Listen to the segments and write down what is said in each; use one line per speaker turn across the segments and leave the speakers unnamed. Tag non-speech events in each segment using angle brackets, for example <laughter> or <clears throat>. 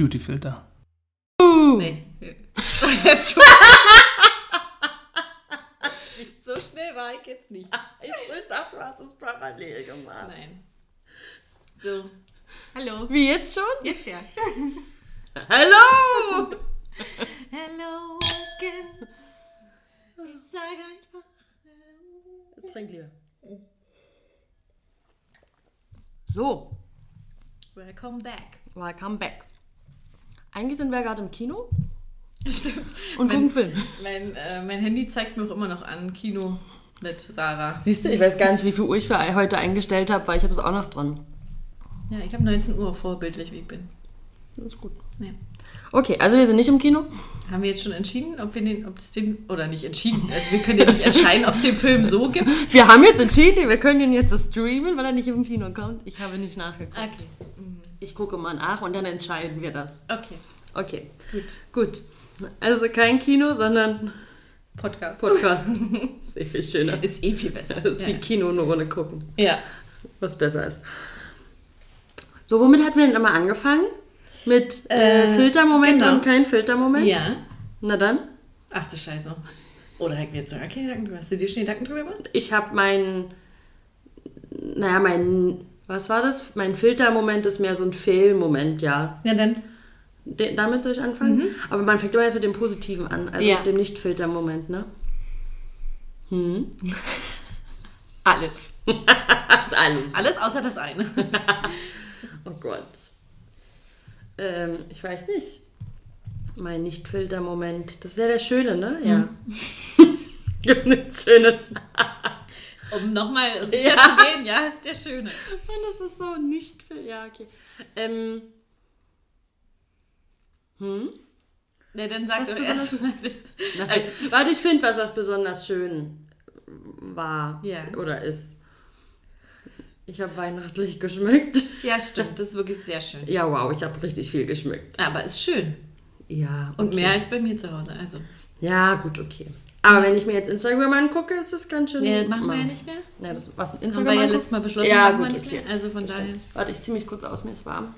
Beauty-Filter.
Nee. Jetzt- <laughs> so schnell war ich jetzt nicht.
Ich dachte, du hast es parallel gemacht.
Nein. So. Hallo.
Wie jetzt schon?
Jetzt ja.
Hallo! <laughs>
Hello again. Ich sage einfach.
Trink lieber. So,
Welcome back.
welcome back. Eigentlich sind wir gerade im Kino <laughs>
Stimmt.
und
Mein-
gucken Film.
Mein, äh, mein Handy zeigt mir auch immer noch an Kino mit Sarah.
Siehst du, ich weiß gar nicht, wie viel Uhr ich für heute eingestellt habe, weil ich habe es auch noch dran.
Ja, ich habe 19 Uhr vorbildlich, wie ich bin.
Das ist gut.
Ja.
Okay, also wir sind nicht im Kino.
Haben wir jetzt schon entschieden, ob wir den, ob es den, oder nicht entschieden, also wir können ja nicht entscheiden, ob es den Film so gibt. <laughs>
Wir haben jetzt entschieden, wir können ihn jetzt streamen, weil er nicht im Kino kommt. Ich habe nicht nachgeguckt.
Okay.
Ich gucke mal nach und dann entscheiden wir das.
Okay,
Okay,
gut.
gut. Also kein Kino, sondern
Podcast.
Podcast. <laughs> ist eh viel schöner.
Ist eh viel besser.
Das <laughs> ist wie
ja.
Kino nur ohne gucken,
ja.
was besser ist. So, womit hatten wir denn immer angefangen? Mit äh,
Äh,
Filtermoment
genau.
und kein Filtermoment?
Ja.
Na dann.
Ach du Scheiße. Oder hätten wir jetzt sogar keine Gedanken drüber. Hast du dir schon Gedanken drüber gemacht?
Ich habe mein, naja, mein, was war das? Mein Filtermoment ist mehr so ein Fehlmoment, ja.
Ja, dann.
De damit soll ich anfangen? Aber man fängt immer jetzt mit dem Positiven an, also
Ja.
mit dem Nicht-Filter-Moment, ne? Hm. <laughs>
Alles. <laughs>
Alles.
Alles außer das eine. <laughs>
Oh Gott. Ähm, ich weiß nicht. Mein Nicht-Filter-Moment. Das ist ja der Schöne, ne? Ja. Gibt nichts Schönes.
Um nochmal <laughs> sicher
Ja.
zu gehen, ja, ist der Schöne.
Mann, das ist so nicht für. Ja, okay. Ähm. Hm?
Ja, dann sag
Was
doch
besonders-
erst mal das.
Nein. Warte, ich finde was, was besonders schön war
Ja.
oder ist. Ich habe weihnachtlich geschmückt.
Ja, stimmt, das ist wirklich sehr schön.
Ja, wow, ich habe richtig viel geschmückt.
Aber ist schön.
Ja.
Und
okay.
mehr als bei mir zu Hause. Also.
Ja, gut, okay. Aber wenn ich mir jetzt Instagram angucke, ist es ganz schön.
Nee, machen wir ja nicht mehr.
Ja, das, was
Haben
Instagram
wir ja letztes Mal beschlossen,
Ja,
machen wir nicht
okay.
mehr. Also von daher.
Warte, ich ziehe mich kurz aus, mir ist warm.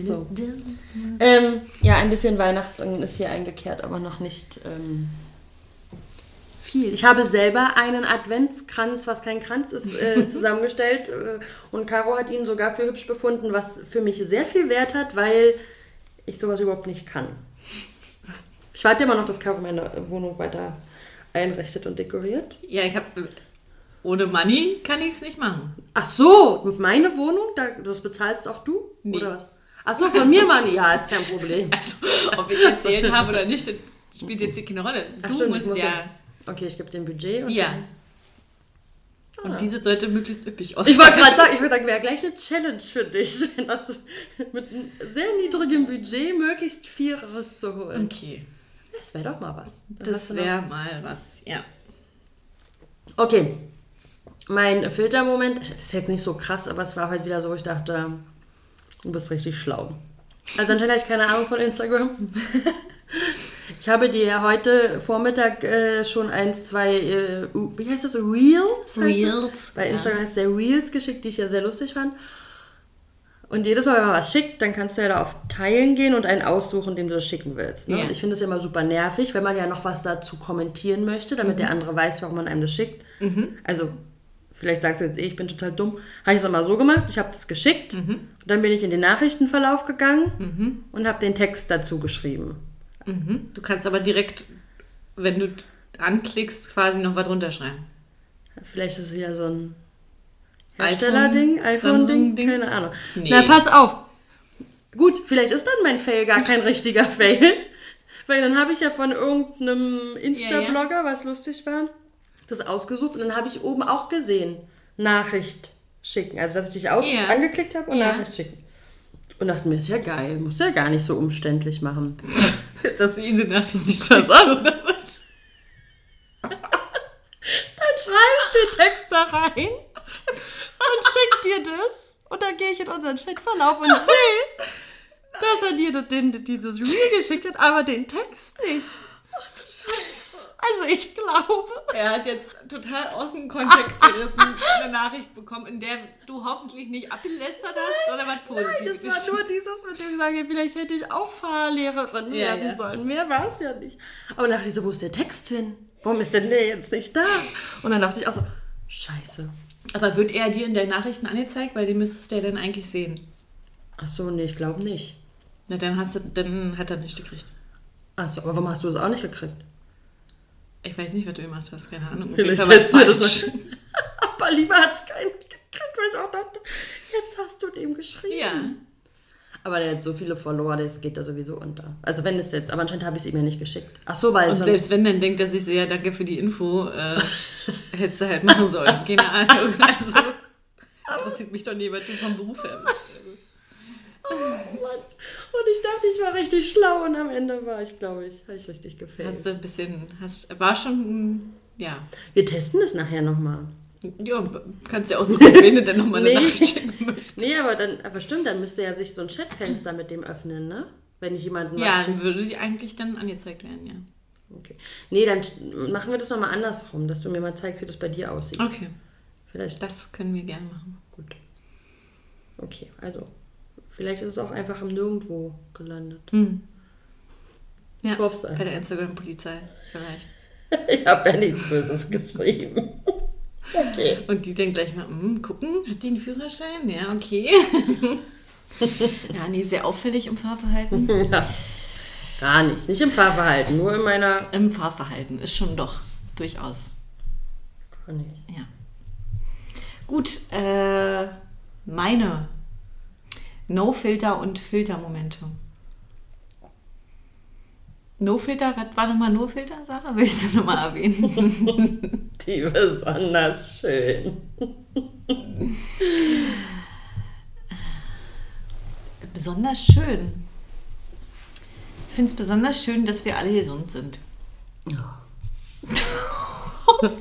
So. Ähm, ja, ein bisschen Weihnachten ist hier eingekehrt, aber noch nicht ähm, viel. Ich habe selber einen Adventskranz, was kein Kranz ist, äh, <laughs> zusammengestellt äh, und Caro hat ihn sogar für hübsch befunden, was für mich sehr viel Wert hat, weil ich sowas überhaupt nicht kann. Ich warte immer noch, dass Caro meine Wohnung weiter einrichtet und dekoriert.
Ja, ich habe. Ohne Money kann ich es nicht machen.
Ach so, meine Wohnung, da, das bezahlst auch du?
Nee.
Oder was? Ach so, von mir, Manni, ja, ist kein Problem. <laughs>
Also, ob ich erzählt habe oder nicht, das spielt jetzt hier keine Rolle. Du
stimmt, ich
musst
muss
ja.
Okay, ich gebe dem Budget. Und
Ja.
dann-
Und diese sollte möglichst üppig
Ich
aussehen.
wollte gerade sagen, ich würde sagen, wäre gleich eine Challenge für dich, <laughs> wenn das mit einem sehr niedrigem Budget möglichst viel rauszuholen.
Okay.
Das wäre doch mal was. Dann
Das wäre mal was. Ja.
Okay. Mein Filtermoment, das ist jetzt nicht so krass, aber es war halt wieder so, ich dachte, du bist richtig schlau. Also anscheinend habe ich keine Ahnung von Instagram. <laughs> Ich habe dir heute Vormittag äh, schon eins, zwei, äh, wie heißt das, Reels? heißt
Reels,
es? Bei
ja.
Instagram heißt es ja Reels geschickt, die ich ja sehr lustig fand. Und jedes Mal, wenn man was schickt, dann kannst du ja da auf Teilen gehen und einen aussuchen, dem du das schicken willst. Ne?
Ja.
Und ich finde es ja immer super nervig, wenn man ja noch was dazu kommentieren möchte, damit
Mhm.
der andere weiß, warum man einem das schickt. Also, vielleicht sagst du jetzt, eh, ich bin total dumm. Habe ich es immer so gemacht, ich habe das geschickt,
Mhm.
dann bin ich in den Nachrichtenverlauf gegangen und habe den Text dazu geschrieben.
Mhm. Du kannst aber direkt, wenn du anklickst, quasi noch was runterschreiben.
Vielleicht ist es wieder so ein Herstellerding, iPhone-Ding, keine Ahnung.
Nee.
Na, pass auf. Gut, vielleicht ist dann mein Fail gar kein richtiger <laughs> Fail. Weil dann habe ich ja von irgendeinem Insta-Blogger, was lustig war, das ausgesucht und dann habe ich oben auch gesehen, Nachricht schicken. Also, dass ich dich aus
Ja.
angeklickt habe und. Nachricht schicken. Und dachte mir, ist ja geil, muss ja gar nicht so umständlich machen. <laughs> <laughs>
Du ihm die Nachricht nicht das an, oder was?
Dann schreibe ich den Text da rein und schick dir das. Und dann gehe ich in unseren Chatverlauf und sehe, dass er dir das- den, dieses Reel geschickt hat, aber den Text nicht. Also ich glaube.
Er hat jetzt total aus dem Kontext gerissen eine Nachricht bekommen, in der du hoffentlich nicht abgelästert hast, sondern was
Nein,
Positives.
das war nur dieses mit dem Sagen, vielleicht hätte ich auch Fahrlehrerin
Ja,
werden
ja.
sollen. Mehr war es ja nicht. Aber dann dachte ich so, wo ist der Text hin? Warum ist denn der jetzt nicht da? Und dann dachte ich auch so, scheiße.
Aber wird er dir in deinen Nachrichten angezeigt? Weil den müsstest du ja dann eigentlich sehen.
Ach so, nee, ich glaube nicht.
Na, dann, hast du, dann hat er nicht gekriegt.
Ach so, aber warum hast du es auch nicht gekriegt?
Ich weiß nicht, was du gemacht hast, keine Ahnung.
Vielleicht testen wir das
falsch. <laughs>
aber lieber hat es keinen gekriegt, weil ich auch dachte, jetzt hast du dem geschrieben.
Ja.
Aber der hat so viele Follower, das geht da sowieso unter. Also wenn es jetzt, aber anscheinend habe ich es ihm ja nicht geschickt. Ach so, weil
Und selbst wenn, dann denkt er sich so, ja, danke für die Info. Äh, <laughs> hättest du halt machen sollen. Keine Ahnung. <laughs> Also, interessiert mich doch nie, was du vom Beruf her bist.
Oh Mann. Und ich dachte, ich war richtig schlau und am Ende war ich, glaube ich, habe ich richtig gefällt.
Hast du ein bisschen, hast, war schon, ja.
Wir testen es nachher nochmal.
Ja, kannst ja auch so wen du dann nochmal eine <laughs>
Nee.
Nachricht schicken möchtest.
Nee, aber dann, aber stimmt, dann müsste ja sich so ein Chatfenster mit dem öffnen, ne? Wenn ich jemanden
Ja, dann würde die eigentlich dann angezeigt werden, ja.
Okay. Nee, dann machen wir das nochmal andersrum, dass du mir mal zeigst, wie das bei dir aussieht.
Okay,
Vielleicht.
das können wir gerne machen.
Gut. Okay, also. Vielleicht ist es auch einfach im Nirgendwo gelandet.
Hm. Ja,
Ich hoff's einfach.
bei der Instagram-Polizei vielleicht. <laughs>
Ich habe ja nichts Böses <laughs> geschrieben. Okay.
Und die dann gleich mal, hm, gucken, hat die einen Führerschein? Ja, okay. <laughs> ja, nee, sehr auffällig im Fahrverhalten.
Ja. Gar nicht. Nicht im Fahrverhalten, nur in meiner.
Im Fahrverhalten ist schon doch durchaus.
Gar nicht.
Ja. Gut, äh, meine No-Filter und Filtermomente. No-Filter, was war nochmal No-Filter, Sarah? Willst du nochmal erwähnen? <laughs>
Die besonders schön.
besonders schön. Ich finde es besonders schön, dass wir alle gesund sind. <laughs>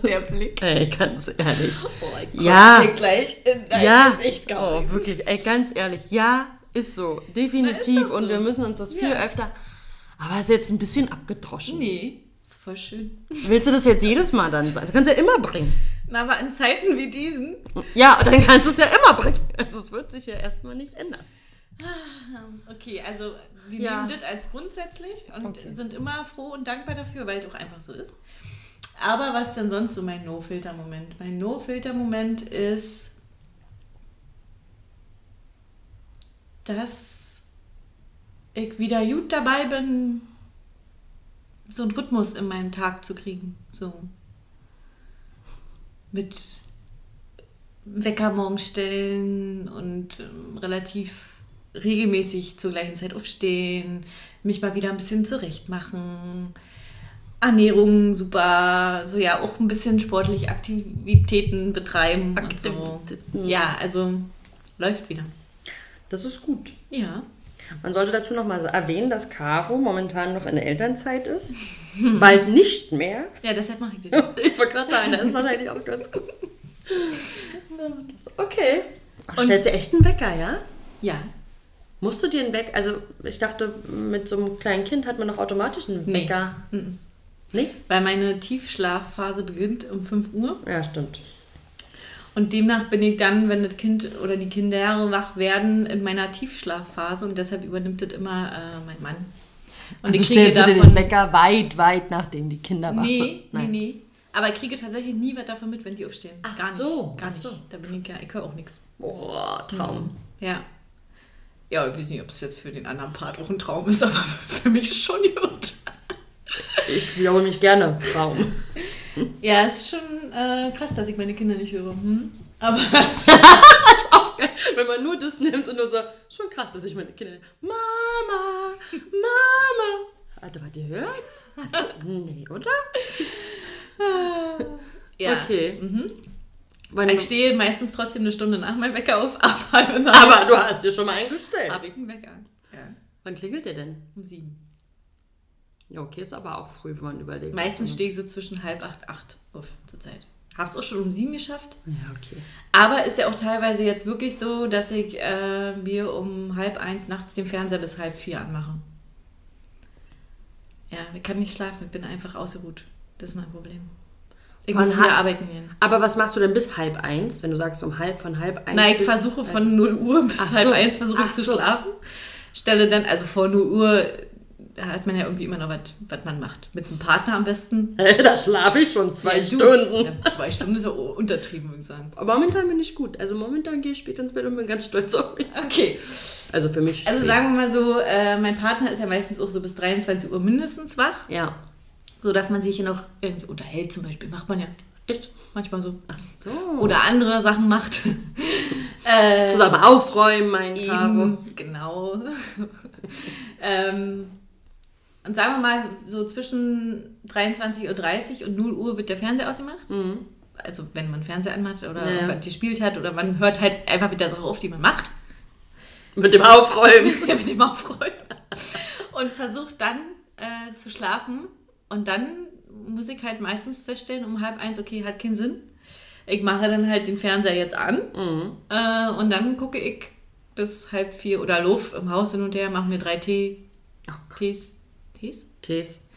Der Blick.
Ey, ganz ehrlich.
Oh, ich
Ja.
dir gleich in dein
ja,
Gesicht
oh, wirklich, ey, ganz ehrlich, ja, ist so, definitiv.
Ist das
Und
so?
wir müssen uns das viel
Ja.
öfter. Aber ist jetzt ein bisschen abgedroschen.
Nee, ist voll schön.
Willst du das jetzt jedes Mal dann sagen? Das kannst du ja immer bringen.
Na, aber in Zeiten wie diesen.
Ja, dann kannst du es ja immer bringen. Also es wird sich ja erstmal nicht ändern.
Okay, also wir
Ja.
nehmen das als grundsätzlich und
Okay.
sind immer froh und dankbar dafür, weil es auch einfach so ist. Aber was denn sonst so mein No-Filter-Moment? Mein No-Filter-Moment ist, dass ich wieder gut dabei bin, so einen Rhythmus in meinen Tag zu kriegen. So mit Wecker morgen stellen und ähm, relativ regelmäßig zur gleichen Zeit aufstehen, mich mal wieder ein bisschen zurecht machen. Ernährung super, so ja, auch ein bisschen sportlich Aktivitäten betreiben und so.
Aktivitäten.
Ja, also läuft wieder.
Das ist gut.
Ja.
Man sollte dazu noch mal erwähnen, dass Caro momentan noch in der Elternzeit ist. <laughs> Bald nicht mehr.
Ja, deshalb mache ich das. <laughs>
Ich wollte gerade sagen, das ist wahrscheinlich auch ganz gut. <laughs> Okay. Und
Und-
stellst du echt einen Wecker, ja?
Ja.
Musst du dir einen Wecker, also ich dachte, mit so einem kleinen Kind hat man noch automatisch einen
Nee.
Wecker.
Mhm.
Nee?
Weil meine Tiefschlafphase beginnt um 5 Uhr.
Ja, stimmt.
Und demnach bin ich dann, wenn das Kind oder die Kinder wach werden, in meiner Tiefschlafphase und deshalb übernimmt das immer äh, mein Mann. Und
Also
ich kriege
stellst du dir
davon.
den Wecker weit, weit nachdem die Kinder wach
nee,
sind?
nee,
Nein.
nee. Aber ich kriege tatsächlich nie was davon mit, wenn die aufstehen.
Ach
gar nicht.
so,
gar
ach
nicht.
so.
Da bin ich ja, ich höre auch nichts.
Boah, Traum.
Ja. Ja, ich weiß nicht, ob es jetzt für den anderen Part auch ein Traum ist, <laughs> aber für mich schon gut.
Ich wiederhole mich gerne, Traum. <laughs>
Ja, es ist schon äh, krass, dass ich meine Kinder nicht höre. Hm? Aber <laughs> es
auch geil, wenn man nur das nimmt und nur so, schon krass, dass ich meine Kinder, Mama, Mama. Alter, was ihr hört? Du, nee, oder?
ja.
Okay.
Mhm.
Wann,
Ich stehe meistens trotzdem eine Stunde nach meinem Wecker auf, <laughs> aber
aber du hast dir schon mal eingestellt.
habe ich einen Wecker. Ja.
Wann klingelt der denn?
Um sieben.
Ja, okay, ist aber auch früh, wenn man überlegt.
Meistens stehe ich so zwischen halb acht, acht auf zur Zeit. Habe es auch schon um sieben geschafft.
Ja, okay.
Aber ist ja auch teilweise jetzt wirklich so, dass ich äh, mir um halb eins nachts den Fernseher bis halb vier anmache. Ja, ich kann nicht schlafen, ich bin einfach ausgeruht. Das ist mein Problem. Ich
Von
muss wieder
ha-
arbeiten gehen.
Aber was machst du denn bis halb eins, wenn du sagst um halb von halb eins?
Nein, ich versuche von 0 Uhr bis
Ach
halb
so.
eins versuche ich zu
so.
schlafen. Stelle dann, also vor 0 Uhr, da hat man ja irgendwie immer noch was, was man macht. Mit einem Partner am besten. <laughs>
da schlafe ich schon zwei
Ja.
Stunden.
Ja, zwei Stunden ist ja untertrieben, würde ich sagen.
Aber momentan bin ich gut. Also momentan gehe ich spät ins Bett und bin ganz stolz auf mich.
Okay.
Also für mich.
Also
spät.
sagen wir mal so, äh, mein Partner ist ja meistens auch so bis 23 Uhr mindestens wach,
Ja.
So dass man sich hier noch irgendwie unterhält zum Beispiel. Macht man ja echt manchmal so.
Ach so.
Oder andere Sachen macht. <laughs> äh,
zusammen aufräumen, mein.
Eben, genau. <laughs> ähm, und sagen wir mal, so zwischen 23.30 Uhr und 0 Uhr wird der Fernseher ausgemacht. Also wenn man Fernseher anmacht oder
Ja,
gespielt hat oder man hört halt einfach mit der Sache auf, die man macht.
Mit dem Aufräumen. <laughs>
Ja, mit dem Aufräumen. Und versucht dann äh, zu schlafen. Und dann muss ich halt meistens feststellen, um halb eins, okay, hat keinen Sinn. Ich mache dann halt den Fernseher jetzt an. Äh, und dann gucke ich bis halb vier oder Luft im Haus hin und her, mache mir drei Tee,
Oh.
Tees, Tees
Tees.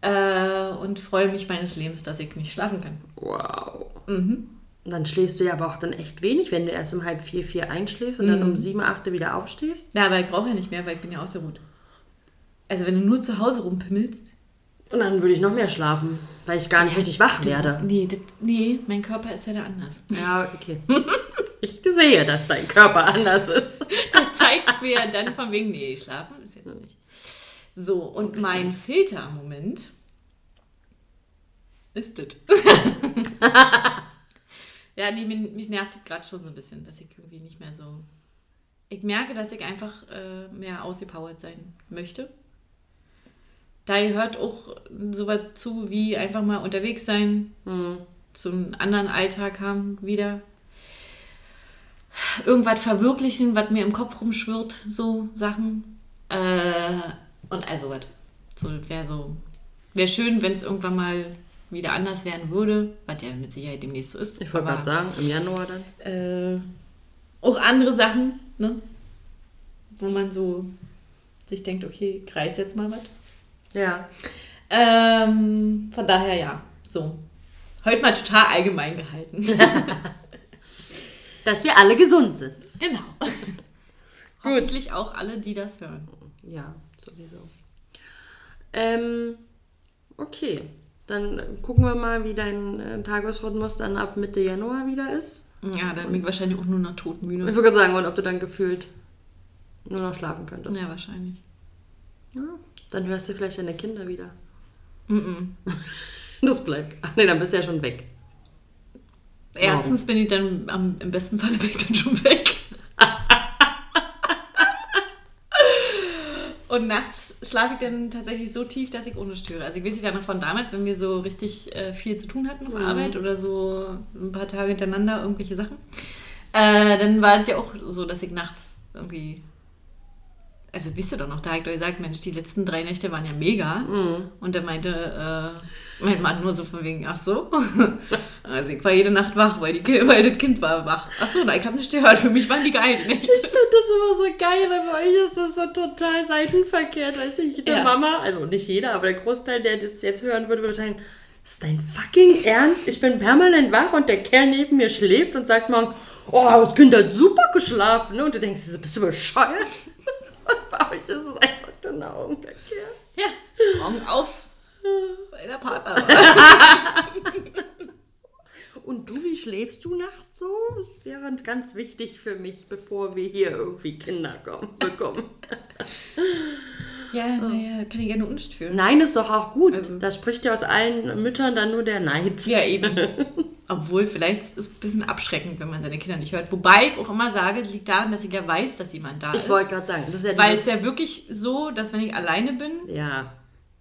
äh, und freue mich meines Lebens, dass ich nicht schlafen kann.
Wow.
Mhm.
Und Dann schläfst du ja aber auch dann echt wenig, wenn du erst um halb vier, vier einschläfst und dann um sieben, acht wieder aufstehst.
Ja, aber ich brauche ja nicht mehr, weil ich bin ja ausgeruht. Also wenn du nur zu Hause rumpimmelst,
Und dann würde ich noch mehr schlafen, weil ich gar nicht richtig wach werde.
nee, das, nee, mein Körper ist ja da anders.
Ja, okay. <laughs> Ich sehe, dass dein Körper anders ist. <laughs>
Der zeigt mir dann von wegen, nee, schlafen ist jetzt nicht. So, und mein Filter-Moment ist das. <laughs> ja, nee, mich, mich nervt das gerade schon so ein bisschen, dass ich irgendwie nicht mehr so. Ich merke, dass ich einfach äh, mehr ausgepowert sein möchte. Da gehört auch sowas zu, wie einfach mal unterwegs sein, so einen anderen Alltag haben wieder. Irgendwas verwirklichen, was mir im Kopf rumschwirrt, so Sachen. Äh, und also was. So wäre so. Wäre schön, wenn es irgendwann mal wieder anders werden würde, was ja mit Sicherheit demnächst so ist.
Ich wollte gerade sagen, im Januar dann.
Äh, auch andere Sachen, ne? Wo man so sich denkt, okay, reiß jetzt mal was.
Ja.
Ähm, von daher ja. So. Heute mal total allgemein gehalten. <laughs>
Dass wir alle gesund sind.
genau. <laughs> Hoffentlich auch alle, die das hören.
Ja, sowieso. Ähm, okay. Dann gucken wir mal, wie dein äh, Tagesrhythmus dann ab Mitte Januar wieder ist.
Ja, da bin ich wahrscheinlich auch nur noch
Ich
todmüde.
würde sagen, und ob du dann gefühlt nur noch schlafen könntest.
Ja, wahrscheinlich.
Ja. Dann hörst du vielleicht deine Kinder wieder.
Mm <laughs>
Das bleibt. Ach nee, dann bist du ja schon weg.
Erstens bin ich dann am, im besten Falle bin ich dann schon weg. <laughs> Und nachts schlafe ich dann tatsächlich so tief, dass ich ohne störe. Also ich weiß ja noch von damals, wenn wir so richtig äh, viel zu tun hatten auf Arbeit oder so ein paar Tage hintereinander irgendwelche Sachen, äh, dann war es ja auch so, dass ich nachts irgendwie also wisst ihr doch noch, da ich doch gesagt, Mensch, die letzten drei Nächte waren ja mega. Und er meinte, äh, mein Mann nur so von wegen, ach so. <laughs> Also ich war jede Nacht wach, weil, die, weil das Kind war wach. Ach so, na, ich habe nicht gehört, für mich waren die geil. Nicht?
Ich finde das immer so geil, weil bei euch ist das so total seitenverkehrt. Weißt du, jede
Ja.
Mama, also nicht jeder, aber der Großteil, der das jetzt hören würde, würde sagen, ist dein fucking Ernst? Ich bin permanent wach und der Kerl neben mir schläft und sagt morgen, oh, das Kind hat super geschlafen. Und du denkst bist du bescheuert? Und <laughs> bei euch ist es einfach genau umgekehrt.
Ja, Augen auf bei der Partner. <laughs>
Und du, wie schläfst du nachts so? Das wäre ganz wichtig für mich, bevor wir hier irgendwie Kinder kommen, bekommen. <laughs>
Ja, naja, kann ich gerne nicht fühlen.
Nein, ist doch auch gut.
Also-
da spricht ja aus allen Müttern dann nur der Neid.
Ja, eben. Obwohl, vielleicht ist es ein bisschen abschreckend, wenn man seine Kinder nicht hört. Wobei ich auch immer sage, liegt daran, dass ich ja weiß, dass jemand da
Ich
ist.
wollte gerade sagen, ja
Weil es ja wirklich so, dass wenn ich alleine bin,
ja,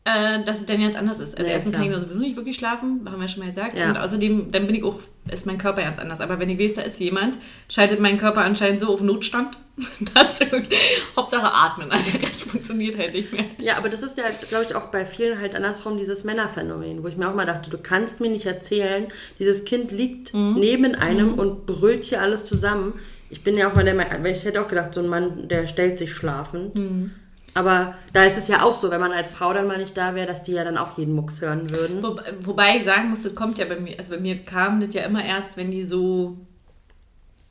äh, dass es dann ganz anders ist. Also
Ja,
erstens kann ich sowieso nicht wirklich schlafen, haben wir schon mal gesagt.
Ja.
Und außerdem, dann bin ich auch, ist mein Körper ganz anders. Aber wenn ich weiß, da ist jemand, schaltet mein Körper anscheinend so auf Notstand, <laughs> dass Hauptsache atmen, Alter, das funktioniert halt nicht mehr.
ja, aber das ist ja, glaube ich, auch bei vielen halt andersrum dieses Männerphänomen, wo ich mir auch mal dachte, du kannst mir nicht erzählen, dieses Kind liegt
Mhm.
neben einem und brüllt hier alles zusammen. Ich bin ja auch mal der Meinung, weil ich hätte auch gedacht, so ein Mann, der stellt sich schlafen.
Mhm.
Aber da ist es ja auch so, wenn man als Frau dann mal nicht da wäre, dass die ja dann auch jeden Mucks hören würden.
Wo, wobei ich sagen muss, das kommt ja bei mir, also bei mir kam das ja immer erst, wenn die so,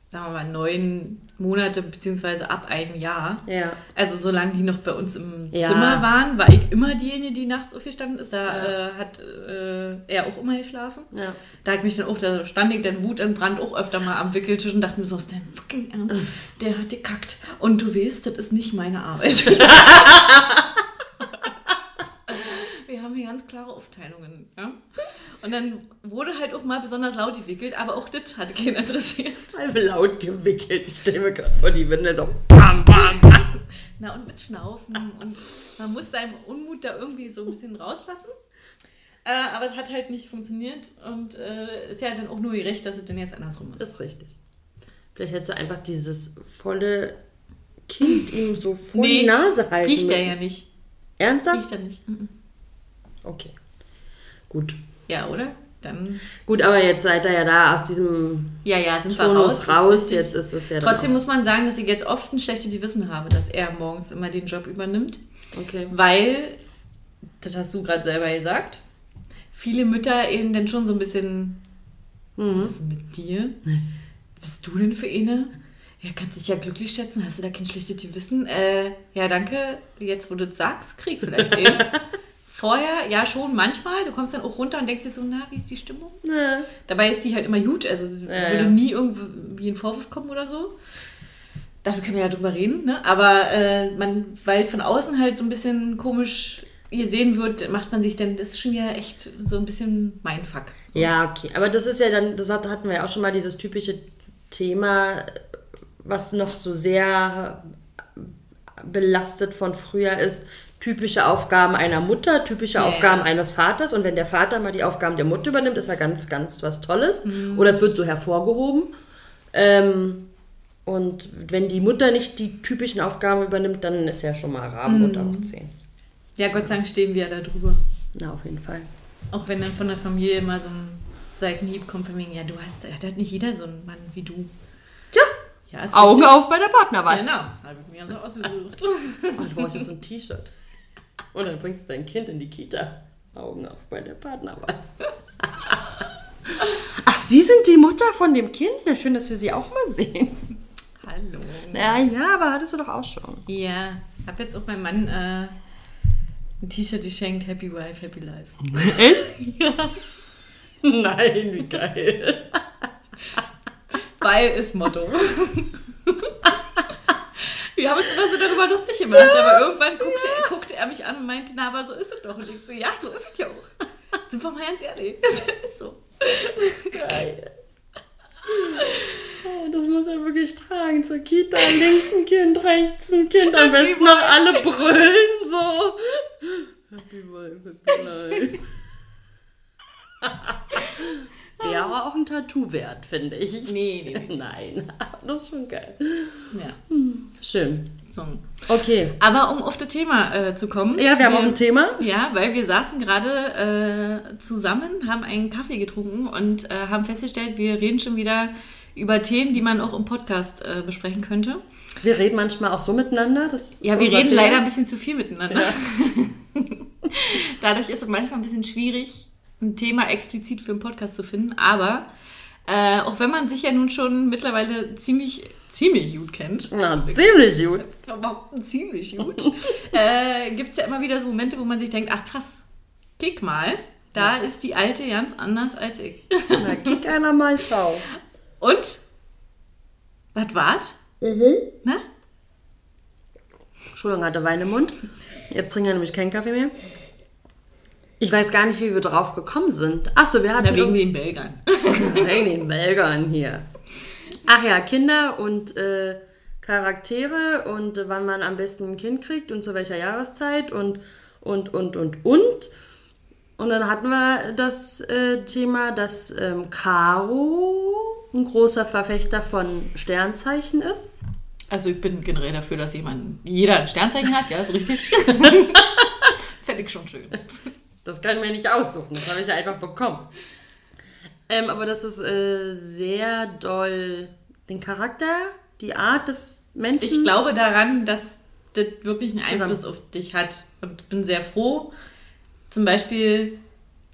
sagen wir mal, neun Monate beziehungsweise ab einem Jahr.
Ja.
Also solange die noch bei uns im
Ja.
Zimmer waren, war ich immer diejenige, die nachts aufgestanden ist. Da
Ja.
äh, hat äh, er auch immer geschlafen.
Ja.
Da hat mich dann auch, da stand ich dann wutentbrannt auch öfter mal am Wickeltisch und dachte mir so, ist dein fucking Ernst? Der hat gekackt. Und du weißt, das ist nicht meine Arbeit. <laughs> Wir haben hier ganz klare Aufteilungen. Ja? Und dann wurde halt auch mal besonders laut gewickelt, aber auch das hat keinen interessiert.
Halb laut gewickelt. Ich stelle mir gerade vor, die Winde so bam, bam, bam.
Na, und mit Schnaufen. Und man muss seinen Unmut da irgendwie so ein bisschen rauslassen. Äh, aber es hat halt nicht funktioniert. Und äh, ist ja dann auch nur gerecht, dass es denn jetzt andersrum ist.
Das ist richtig. Vielleicht hättest du einfach dieses volle Kind ihm so vor die Nase halten
Riecht er ja nicht.
Ernsthaft?
Riecht er nicht. Mhm.
Okay. Gut.
Ja, oder? Dann.
Gut, aber jetzt seid ihr ja da aus diesem
Ja, ja, sind wir
Tonus
raus.
raus.
ist.
Jetzt ist es ja
Trotzdem muss man sagen, dass ich jetzt oft ein schlechtes Gewissen habe, dass er morgens immer den Job übernimmt.
Okay.
Weil, das hast du gerade selber gesagt, viele Mütter eben dann schon so ein bisschen,
Mhm.
was ist mit dir? Bist du denn für eine? Ja, kannst dich ja glücklich schätzen, hast du da kein schlechtes Gewissen? Äh, ja, danke, jetzt wo du das sagst, krieg vielleicht <laughs> eins. Vorher, ja schon, manchmal, du kommst dann auch runter und denkst dir so, na, wie ist die Stimmung?
Ja.
Dabei ist die halt immer gut, also
Ja,
würde nie irgendwie ein Vorwurf kommen oder so. Dafür können wir ja drüber reden, ne? Aber äh, man, weil von außen halt so ein bisschen komisch gesehen wird, macht man sich dann, das ist schon ja echt so ein bisschen mein Fuck. So.
Ja, okay. Aber das ist ja dann, das hat- hatten wir ja auch schon mal, dieses typische Thema, was noch so sehr belastet von früher ist. Typische Aufgaben einer Mutter, typische
Ja,
Aufgaben eines Vaters. Und wenn der Vater mal die Aufgaben der Mutter übernimmt, ist ja ganz, ganz was Tolles.
Mhm.
Oder es wird so hervorgehoben. Ähm, und wenn die Mutter nicht die typischen Aufgaben übernimmt, dann ist ja schon mal Raben
Mhm.
unter hoch 10.
ja, Gott sei Dank stehen wir ja da drüber.
Na, auf jeden Fall.
Auch wenn dann von der Familie mal so ein Seitenhieb kommt von wegen, ja, du hast, hat halt nicht jeder so einen Mann wie du.
Tja,
Ja, ist
Augen
richtig.
auf bei der Partnerwahl.
Genau, habe ich mir so ausgesucht. <laughs>
Oh, du brauchst so ein T-Shirt. Und dann bringst du dein Kind in die Kita. Augen auf bei der Partnerwahl. <laughs> Ach, Sie sind die Mutter von dem Kind? Na, schön, dass wir Sie auch mal sehen.
Hallo.
Ja, ja, aber hattest du doch auch schon.
Ja, habe jetzt auch meinem Mann äh, ein T-Shirt geschenkt, Happy Wife, Happy Life. <laughs>
Echt? Ja. Nein, wie geil.
Weil ist Motto. <laughs> Wir haben uns immer so darüber lustig gemacht, aber irgendwann guckte, er, guckte er mich an und meinte, na, aber so ist es doch. Und ich so, ja, so ist es ja auch. <laughs> Sind wir mal ganz ehrlich. <laughs> Es ist so.
Das ist geil. <laughs> Oh, das muss er wirklich tragen. Zur Kita, links ein Kind, rechts ein Kind. Am besten noch alle brüllen so. Happy Wife, Happy Life. Wäre auch ein Tattoo wert, finde ich.
Nee, nee, nee. <laughs>
Nein, <laughs> das ist schon geil.
Ja,
Schön.
so.
Okay.
Aber um auf das Thema äh, zu kommen.
Ja, wir haben auch ein Thema.
Ja, weil wir saßen gerade äh, zusammen, haben einen Kaffee getrunken und äh, haben festgestellt, wir reden schon wieder über Themen, die man auch im Podcast äh, besprechen könnte.
Wir reden manchmal auch so miteinander. Das
Ja, wir reden
Fehler.
leider ein bisschen zu viel miteinander. <laughs> Dadurch ist es manchmal ein bisschen schwierig, ein Thema explizit für einen Podcast zu finden. Aber äh, auch wenn man sich ja nun schon mittlerweile ziemlich, ziemlich gut kennt,
Ja, ziemlich gut.
ziemlich gut, <laughs> äh, gibt es ja immer wieder so Momente, wo man sich denkt, ach krass, kick mal, da ist die Alte ganz anders als ich.
Na, kick einer mal, schau.
Und? Was wart?
Mhm.
Na?
Entschuldigung, hatte Wein im Mund. Jetzt trinken wir nämlich keinen Kaffee mehr. Ich weiß gar nicht, wie wir drauf gekommen sind. Achso, wir hatten
Na, wegen den Belgern. <laughs>
wegen den Belgern hier. Ach ja, Kinder und äh, Charaktere und äh, wann man am besten ein Kind kriegt und zu welcher Jahreszeit und und und und und. Und dann hatten wir das äh, Thema, dass ähm, Caro ein großer Verfechter von Sternzeichen ist.
Also ich bin generell dafür, dass jemand, jeder ein Sternzeichen hat, ja, ist richtig. <laughs> Fände ich schon schön.
Das kann ich mir nicht aussuchen, das habe ich ja einfach bekommen. Ähm, aber das ist äh, sehr doll den Charakter, die Art des Menschen.
Ich glaube daran, dass das wirklich einen Einfluss auf dich hat. Und bin sehr froh, zum Beispiel,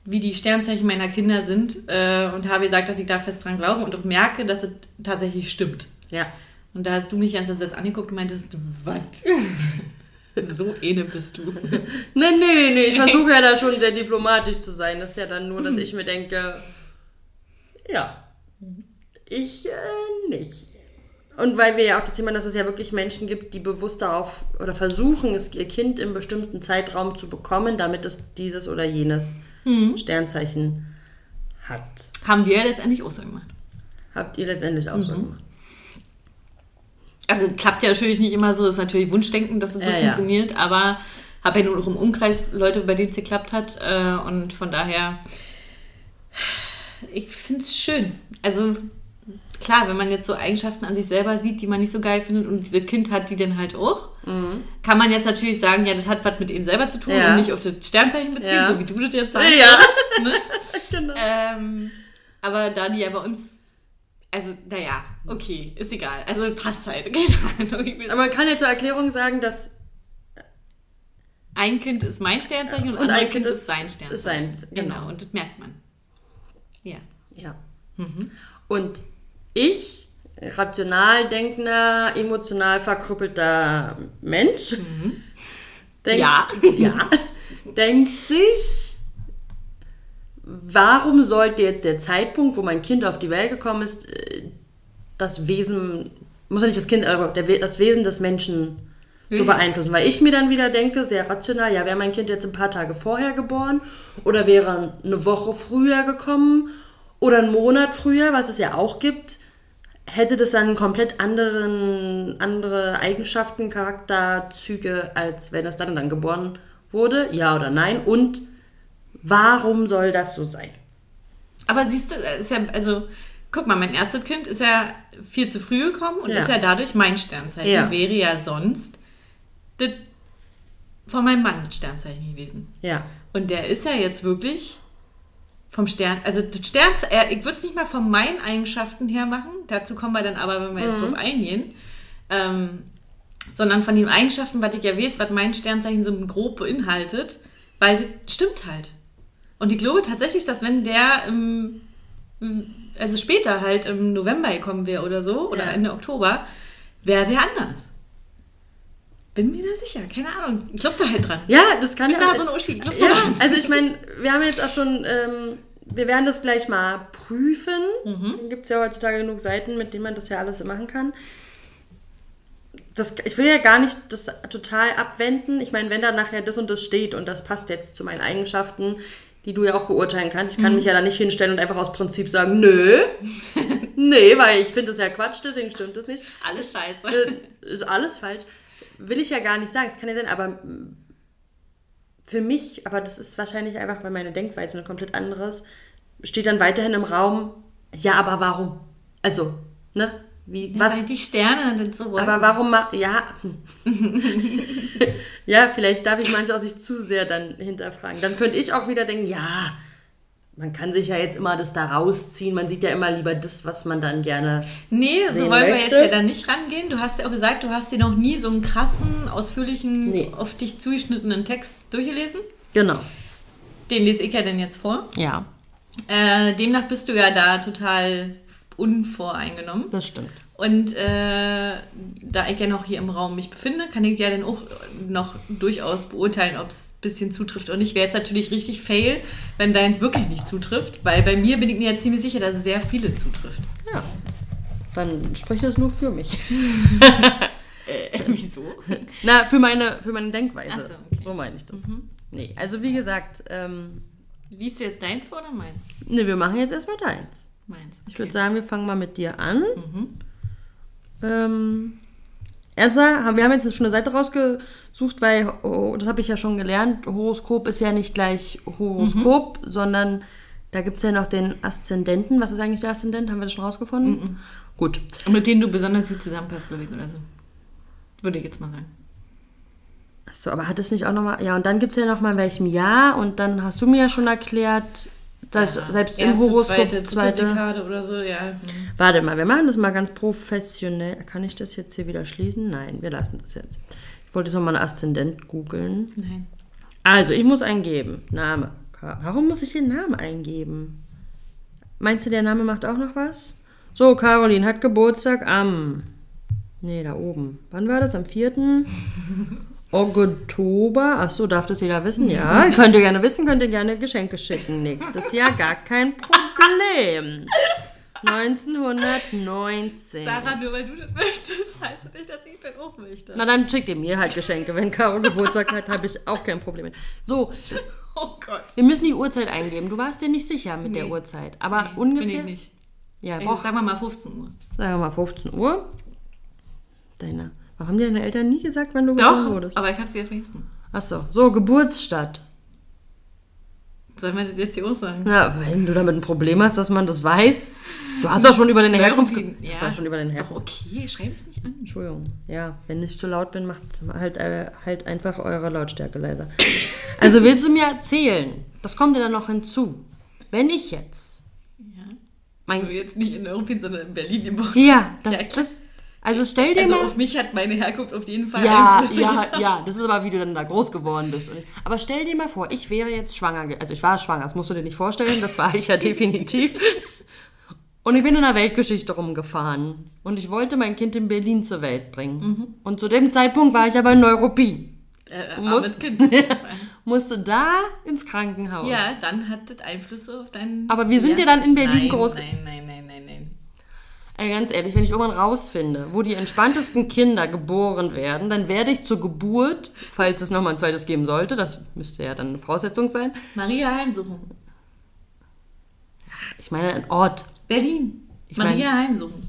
wie die Sternzeichen meiner Kinder sind äh, und habe gesagt, dass ich da fest dran glaube und auch merke, dass es tatsächlich stimmt.
Ja.
Und da hast du mich ganz entsetzt angeguckt und meintest, was? <laughs> <laughs> so eine bist du. <laughs>
Nee, nee, nee, ich versuche ja da schon sehr diplomatisch zu sein. Das ist ja dann nur, dass ich mir denke, ja, ich äh, nicht. Und weil wir ja auch das Thema, dass es ja wirklich Menschen gibt, die bewusst darauf oder versuchen, es ihr Kind im bestimmten Zeitraum zu bekommen, damit es dieses oder jenes Sternzeichen hat.
Haben wir ja letztendlich auch so gemacht.
Habt ihr letztendlich auch so gemacht?
Also klappt ja natürlich nicht immer so, ist natürlich Wunschdenken, dass es so
Ja, ja.
funktioniert, aber habe ja nur noch im Umkreis Leute, bei denen es geklappt hat äh, und von daher, ich finde es schön. Also klar, wenn man jetzt so Eigenschaften an sich selber sieht, die man nicht so geil findet und das Kind hat die dann halt auch, kann man jetzt natürlich sagen, ja, das hat was mit ihm selber zu tun
Mhm. Ja.
und nicht auf das Sternzeichen beziehen,
Ja.
so wie du das jetzt sagst.
Ja.
Ne? <laughs>
Genau.
Ähm, aber da die ja bei uns, also naja, okay, ist egal. Also passt halt. <laughs> Keine Ahnung.
Aber man kann ja zur Erklärung sagen, dass
ein Kind ist mein Sternzeichen und,
Und
ein Kind
Kind
ist
ist-
sein Sternzeichen.
ist sein,
genau.
genau.
und das merkt man. Ja.
Ja. Und ich, rational denkender, emotional verkrüppelter Mensch, denkt,
Ja. <laughs>
ja, denkt sich, warum sollte jetzt der Zeitpunkt, wo mein Kind auf die Welt gekommen ist, äh, das Wesen, muss ja nicht das Kind, aber das Wesen des Menschen so
Mhm.
beeinflussen. Weil ich mir dann wieder denke, sehr rational, ja, wäre mein Kind jetzt ein paar Tage vorher geboren oder wäre eine Woche früher gekommen oder einen Monat früher, was es ja auch gibt, hätte das dann komplett anderen, andere Eigenschaften, Charakterzüge, als wenn es dann und dann geboren wurde? Ja oder nein? Und warum soll das so sein?
Aber siehst du, ist ja, also, guck mal, mein erstes Kind ist ja viel zu früh gekommen und
Ja.
ist ja dadurch mein Sternzeichen.
Ja.
Wäre ja sonst das von meinem Mann das Sternzeichen gewesen.
Ja.
Und der ist ja jetzt wirklich vom Stern, also das Sternzeichen, er- ich würde es nicht mal von meinen Eigenschaften her machen, dazu kommen wir dann aber, wenn wir jetzt drauf eingehen, ähm, sondern von den Eigenschaften, was ich ja weiß, was mein Sternzeichen so grob beinhaltet, weil das stimmt halt. Und ich glaube tatsächlich, dass wenn der im, also später halt im November gekommen wäre oder so, oder
Ja.
Ende Oktober, wäre der anders. Bin mir da sicher, keine Ahnung. Ich glaube da halt dran.
Ja, das kann
bin
ja.
da so ein Uschi. Ich
Ja,
dran.
also ich meine, wir haben jetzt auch schon, ähm, wir werden das gleich mal prüfen.
Mhm.
Gibt es ja heutzutage genug Seiten, mit denen man das ja alles machen kann. Das, ich will ja gar nicht das total abwenden. Ich meine, wenn da nachher das und das steht und das passt jetzt zu meinen Eigenschaften, die du ja auch beurteilen kannst, ich kann
Mhm.
mich ja da nicht hinstellen und einfach aus Prinzip sagen, nö, <laughs> nee, weil ich finde das ja Quatsch, deswegen stimmt das nicht.
Alles scheiße.
Äh, ist alles falsch. Will ich ja gar nicht sagen, es kann ja sein, aber für mich, aber das ist wahrscheinlich einfach, weil meine Denkweise eine komplett andere ist, steht dann weiterhin im Raum, ja, aber warum? Also, ne? Wie,
Ja,
was?
Weil die Sterne sind so
aber warum ja. <laughs> <laughs> ja, vielleicht darf ich manche auch nicht zu sehr dann hinterfragen. Dann könnte ich auch wieder denken, ja, man kann sich ja jetzt immer das da rausziehen. Man sieht ja immer lieber das, was man dann gerne.
Nee, so wollen wir
möchte.
jetzt ja dann nicht rangehen. Du hast ja auch gesagt, du hast dir noch nie so einen krassen, ausführlichen,
Nee.
auf dich zugeschnittenen Text durchgelesen.
Genau.
Den lese ich ja dann jetzt vor.
Ja,
Äh, demnach bist du ja da total unvoreingenommen.
das stimmt.
Und äh, da ich ja noch hier im Raum mich befinde, kann ich ja dann auch noch durchaus beurteilen, ob es ein bisschen zutrifft. Und ich wäre jetzt natürlich richtig fail, wenn deins wirklich nicht zutrifft, weil bei mir bin ich mir ja ziemlich sicher, dass es sehr viele zutrifft.
Ja. Dann spricht das nur für mich. <laughs>
Äh, wieso?
Na, für meine, für meine Denkweise.
Ach so, okay.
so meine ich das. Nee, also wie gesagt, ähm,
Liest du jetzt deins vor oder meins?
ne, wir machen jetzt erstmal deins.
Meins.
Ich würde sagen, wir fangen mal mit dir an. Ähm, erster, wir haben jetzt schon eine Seite rausgesucht, weil, oh, das habe ich ja schon gelernt, Horoskop ist ja nicht gleich Horoskop, sondern da gibt es ja noch den Aszendenten. Was ist eigentlich der Aszendent? Haben wir das schon rausgefunden? Gut.
Und mit denen du besonders gut zusammenpasst, glaube ich, oder so. Würde ich jetzt mal sagen.
Achso, aber hat es nicht auch nochmal. Ja, und dann gibt es ja nochmal in welchem Jahr und dann hast du mir ja schon erklärt, selbst im
Erste,
Horoskop
zweite,
zweite.
Dekade oder so, ja.
Warte mal, wir machen das mal ganz professionell. Kann ich das jetzt hier wieder schließen? Nein, wir lassen das jetzt. Ich Wolltest du mal einen Aszendent googeln?
Nein.
Also, ich muss eingeben. Name. Warum muss ich den Namen eingeben? Meinst du, der Name macht auch noch was? So, Caroline hat Geburtstag am. Nee, da oben. Wann war das? Am 4. <laughs> Oktober. Ach so, darf das jeder wissen? Ja, <laughs> könnt ihr gerne wissen, könnt ihr gerne Geschenke schicken. Nächstes Jahr gar kein Problem. 1919.
Sarah, nur weil du das möchtest, heißt das nicht, dass ich das auch möchte.
Na, dann schickt ihr mir halt Geschenke. Wenn Caro Geburtstag hat, habe ich auch kein Problem mit. So, <laughs>
Oh Gott.
wir müssen die Uhrzeit eingeben. Du warst dir nicht sicher mit der
Nee.
Uhrzeit. Aber
Nee,
ungefähr.
Bin ich nicht.
Ja,
Ey,
brauch,
sagen wir mal 15 Uhr.
sagen wir mal 15 Uhr. Deine. Warum haben dir deine Eltern nie gesagt, wann du geboren
Doch,
wurdest?
aber ich hab's wieder vergessen.
Achso, so, Geburtsstadt.
Sollen wir das jetzt hier auch sagen?
Na, wenn du damit ein Problem hast, dass man das weiß. Du hast doch schon über deine Herkunft. ge-
Ja,
hast doch schon über deine Herkunft.
okay, schreib mich nicht an.
Entschuldigung. Ja, wenn ich zu laut bin, macht halt, äh, halt einfach eure Lautstärke leiser. Also willst du mir erzählen, das kommt ja dann noch hinzu, wenn ich jetzt
Ja.
mein
Nur jetzt nicht in Europa, sondern in Berlin geboren.
Ja, das,
Ja,
das also stell dir
Also
mal
auf mich hat meine Herkunft auf jeden Fall
ja,
Einfluss.
ja, ja, das ist aber, wie du dann da groß geworden bist. Und, aber stell dir mal vor, ich wäre jetzt schwanger. ge- Also ich war schwanger, das musst du dir nicht vorstellen, das war ich ja <laughs> definitiv. Und ich bin in der Weltgeschichte rumgefahren. Und ich wollte mein Kind in Berlin zur Welt bringen. Und zu dem Zeitpunkt war ich aber in Neuruppin.
Äh, armes Kind. <laughs>
Musste da ins Krankenhaus.
ja, dann hat das Einfluss auf deinen...
Aber wir sind ja dann in Berlin
nein,
groß-
nein, nein.
Ey, ganz ehrlich, wenn ich irgendwann rausfinde, wo die entspanntesten Kinder geboren werden, dann werde ich zur Geburt, falls es nochmal ein zweites geben sollte, das müsste ja dann eine Voraussetzung sein,
Maria Heimsuchung.
ich meine ein Ort.
Berlin.
Ich
Maria Heimsuchung.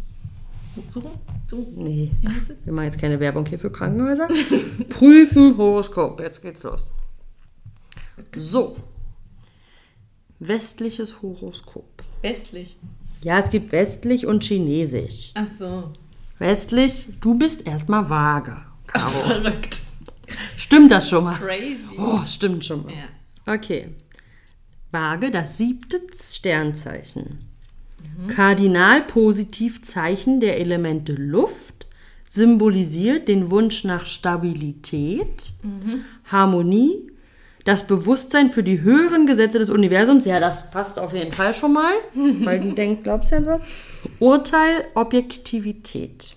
Suchen? Suchen.
Nee, wir machen jetzt keine Werbung hier für Krankenhäuser. <laughs> Prüfen, Horoskop, jetzt geht's los. So. Westliches Horoskop.
Westlich.
Ja, es gibt westlich und chinesisch.
Ach so.
Westlich, du bist erstmal vage, Caro. <laughs>
Verrückt.
Stimmt das schon mal?
Crazy.
Oh, stimmt schon mal.
Ja.
Okay. Waage, das siebte Sternzeichen. Kardinalpositivzeichen der Elemente Luft symbolisiert den Wunsch nach Stabilität, Harmonie, das Bewusstsein für die höheren Gesetze des Universums. Ja, das passt auf jeden Fall schon mal, weil du denkst, glaubst ja an sowas. Urteil, Objektivität.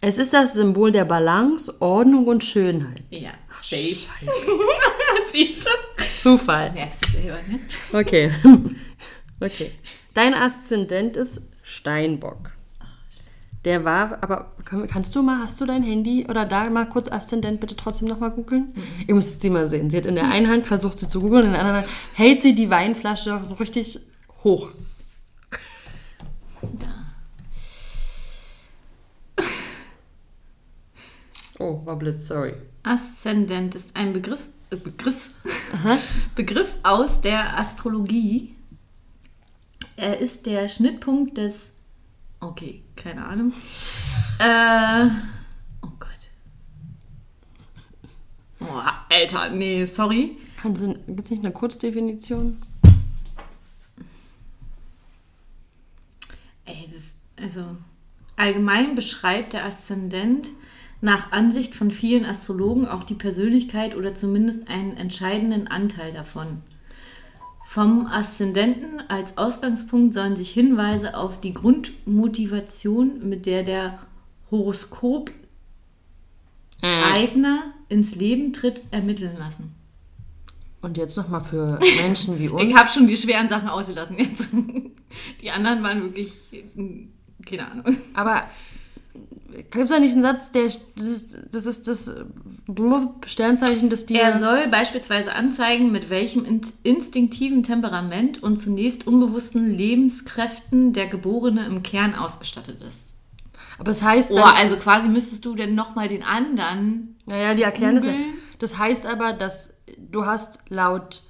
Es ist das Symbol der Balance, Ordnung und Schönheit.
Ja. Safe. <laughs> Siehst du?
Zufall.
Merkst du selber, ne?
Okay. <laughs> Okay. Dein Aszendent ist Steinbock. Der war, aber kann- kannst du mal, hast du dein Handy oder da mal kurz Aszendent bitte trotzdem nochmal googeln? Ihr müsst sie mal sehen. Sie hat in der einen Hand versucht, sie zu googeln, in der anderen Hand hält sie die Weinflasche so richtig hoch.
Da.
Oh, war Blitz, sorry.
Aszendent ist ein Begriff, äh, Begriff, <laughs> Begriff aus der Astrologie. Er ist der Schnittpunkt des. Okay, keine Ahnung. Äh, oh Gott. Oh, Alter, nee, sorry.
Gibt es nicht eine Kurzdefinition?
Ey, das, also allgemein beschreibt der Aszendent nach Ansicht von vielen Astrologen auch die Persönlichkeit oder zumindest einen entscheidenden Anteil davon. Vom Aszendenten als Ausgangspunkt sollen sich Hinweise auf die Grundmotivation, mit der der Horoskop Eigner ins Leben tritt, ermitteln lassen.
Und jetzt nochmal für Menschen wie <laughs> uns.
Ich habe schon die schweren Sachen ausgelassen jetzt. <laughs> Die anderen waren wirklich, keine Ahnung.
Aber gibt es da nicht einen Satz, der das ist das, ist das Sternzeichen, das dir.
Er soll beispielsweise anzeigen, mit welchem in- instinktiven Temperament und zunächst unbewussten Lebenskräften der Geborene im Kern ausgestattet ist.
aber es heißt
Oh,
dann,
also quasi müsstest du denn nochmal den anderen
naja, die erklären das. Das heißt aber, dass du hast laut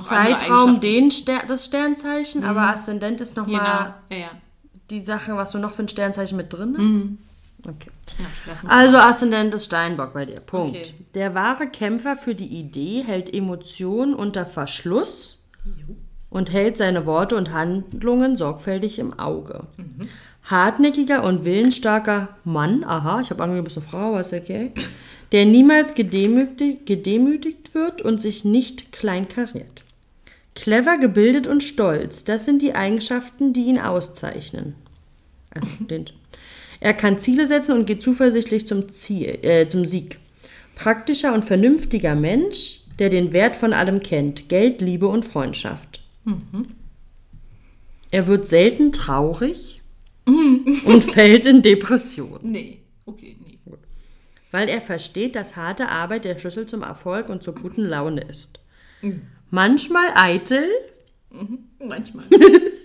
Zeitraum den Ster das Sternzeichen, aber Aszendent ist
Genau.
nochmal
Ja, ja.
die Sache, was du noch für ein Sternzeichen mit drin hast. Okay.
ja
Also Aszendent ist Steinbock bei dir. Punkt.
Okay.
Der wahre Kämpfer für die Idee hält Emotionen unter Verschluss und hält seine Worte und Handlungen sorgfältig im Auge. hartnäckiger und willensstarker Mann, aha, ich habe angegeben, du bist eine Frau, aber ist okay, der niemals gedemütigt, gedemütigt wird und sich nicht kleinkariert. Clever, gebildet und stolz, das sind die Eigenschaften, die ihn auszeichnen. Also, den, er kann Ziele setzen und geht zuversichtlich zum, Ziel, äh, zum Sieg. Praktischer und vernünftiger Mensch, der den Wert von allem kennt, Geld, Liebe und Freundschaft. Er wird selten traurig und <laughs> fällt in Depression,
Nee, okay, nee.
weil er versteht, dass harte Arbeit der Schlüssel zum Erfolg und zur guten Laune ist. Manchmal eitel,
Manchmal. <laughs>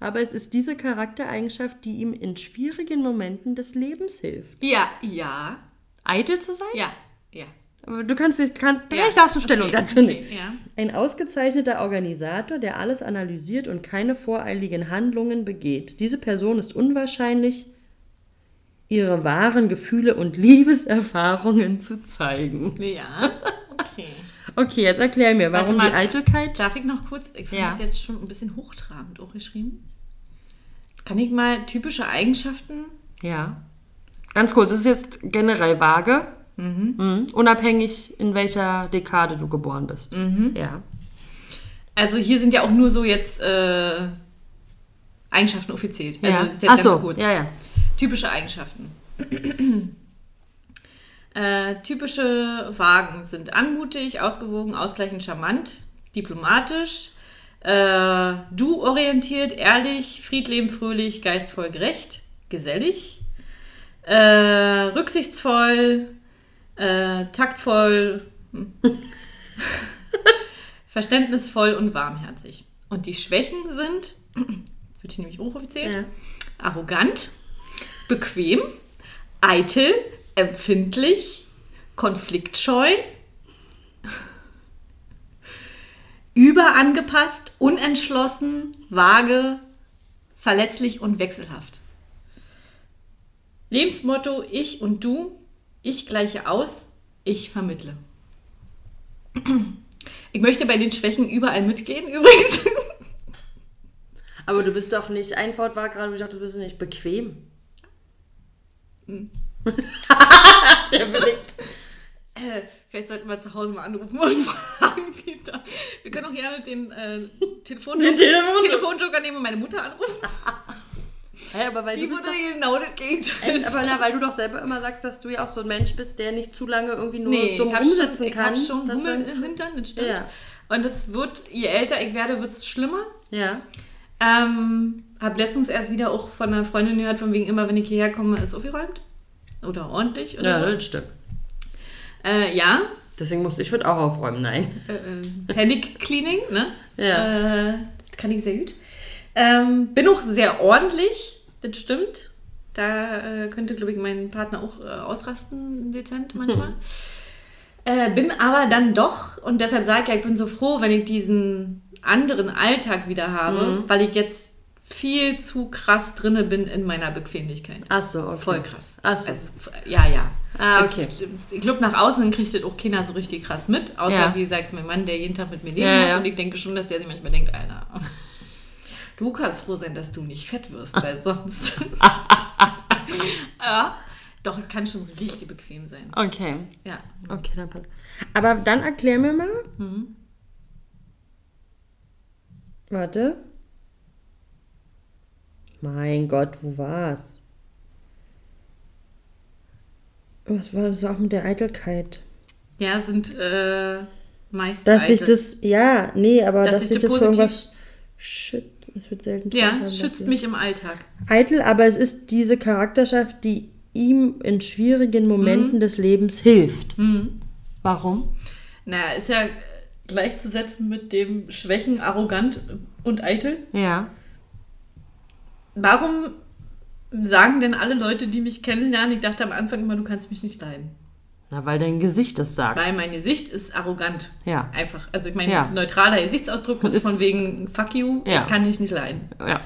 aber es ist diese Charaktereigenschaft, die ihm in schwierigen Momenten des Lebens hilft.
ja, ja,
Eitel zu sein?
ja, ja.
Aber du kannst, kann,
ja.
vielleicht darfst du Stellung
okay,
dazu
okay,
nehmen.
Ja.
Ein ausgezeichneter Organisator, der alles analysiert und keine voreiligen Handlungen begeht. Diese Person ist unwahrscheinlich, ihre wahren Gefühle und Liebeserfahrungen zu zeigen.
Ja, okay. <laughs>
Okay, jetzt erklär mir,
Warte
warum
mal.
die Eitelkeit.
Darf ich noch kurz, ich finde
Ja.
das jetzt schon ein bisschen hochtrabend auch geschrieben. Kann ich mal typische Eigenschaften?
Ja. Ganz kurz, es ist jetzt generell vage. Mhm. Unabhängig, in welcher Dekade du geboren bist.
Mhm.
Ja.
Also hier sind ja auch nur so jetzt äh, Eigenschaften offiziell. Also
ja.
das ist jetzt
Ach
ganz
so,
kurz.
ja, ja.
Typische Eigenschaften. Äh, typische Wagen sind anmutig, ausgewogen, ausgleichend, charmant, diplomatisch, äh, du-orientiert, ehrlich, friedlebend, fröhlich, geistvoll, gerecht, gesellig, äh, rücksichtsvoll, äh, taktvoll, hm, <laughs> verständnisvoll und warmherzig. Und die Schwächen sind, <clears throat> wird hier nämlich hochoffiziell,
Ja.
arrogant, bequem, eitel, empfindlich, konfliktscheu, überangepasst, unentschlossen, vage, verletzlich und wechselhaft. Lebensmotto ich und du, ich gleiche aus, ich vermittle. Ich möchte bei den Schwächen überall mitgehen <laughs> übrigens.
Aber du bist doch nicht, ein Wort war gerade, wo ich dachte, du bist nicht bequem.
Hm. <laughs>
Der Blick.
Äh, vielleicht sollten wir zu Hause mal anrufen und <laughs> fragen, wie da. Wir können auch gerne den äh, Telefonjoker,
Den Telefonjoker.
Telefonjoker nehmen und meine Mutter anrufen. <laughs>
Hä, aber weil
Die
du
Mutter
doch,
genau das Gegenteil.
aber na, weil du doch selber immer sagst, dass du ja auch so ein Mensch bist, der nicht zu lange irgendwie nur
Nee,
dumm
ich
rumsitzen
schon, ich
kann.
hab schon
dass
Hummel im Hintern, das stimmt.
Ja.
Und es wird, je älter ich werde, wird es schlimmer.
Ja.
Ähm, hab letztens erst wieder auch von einer Freundin gehört, von wegen immer, wenn ich hierher komme, ist aufgeräumt. Oder ordentlich oder
Ja,
so.
das stimmt.
Äh, ja,
Deswegen musste ich heute auch aufräumen, nein.
äh, äh, Panic Cleaning, ne?
Ja.
Äh, kann ich sehr gut. Ähm, bin auch sehr ordentlich, das stimmt. Da äh, könnte, glaube ich, mein Partner auch äh, ausrasten, dezent manchmal. Äh, bin aber dann doch, und deshalb sage ich ja, ich bin so froh, wenn ich diesen anderen Alltag wieder habe, weil ich jetzt viel zu krass drinne bin in meiner Bequemlichkeit.
Ach so, okay.
Voll krass.
Ach so.
Also, ja, ja.
Ah, okay.
Ich glaube, nach außen kriegt das auch keiner so richtig krass mit. Außer,
Ja.
wie gesagt, mein Mann, der jeden Tag mit mir leben
Ja,
muss.
ja.
Und ich denke schon, dass der sich manchmal denkt, Alter, du kannst froh sein, dass du nicht fett wirst, weil <laughs> sonst... ja, doch, ich kann schon richtig bequem sein.
Okay.
Ja.
Okay, dann passt. Aber dann erklär mir mal.
Mhm.
Warte. Mein Gott, wo war's? Was war das auch mit der Eitelkeit?
Ja, sind äh, meist
Dass sich
eitel.
das, ja, nee, aber
Dass
dass,
sich
sich
das positiv-
irgendwas schützt. Es wird selten
Ja, schützt mich im Alltag.
Eitel, aber es ist diese Charakterschaft, die ihm in schwierigen Momenten des Lebens hilft. Warum?
Naja, ist ja gleichzusetzen mit dem Schwächen, arrogant und eitel.
Ja.
Warum sagen denn alle Leute, die mich kennenlernen, ich dachte am Anfang immer, du kannst mich nicht leiden?
Na, weil dein Gesicht das sagt.
Weil mein Gesicht ist arrogant.
Ja.
Einfach. Also ich meine,
Ja.
neutraler Gesichtsausdruck ist,
Ist-
von wegen fuck you,
Ja.
kann ich nicht leiden.
Ja.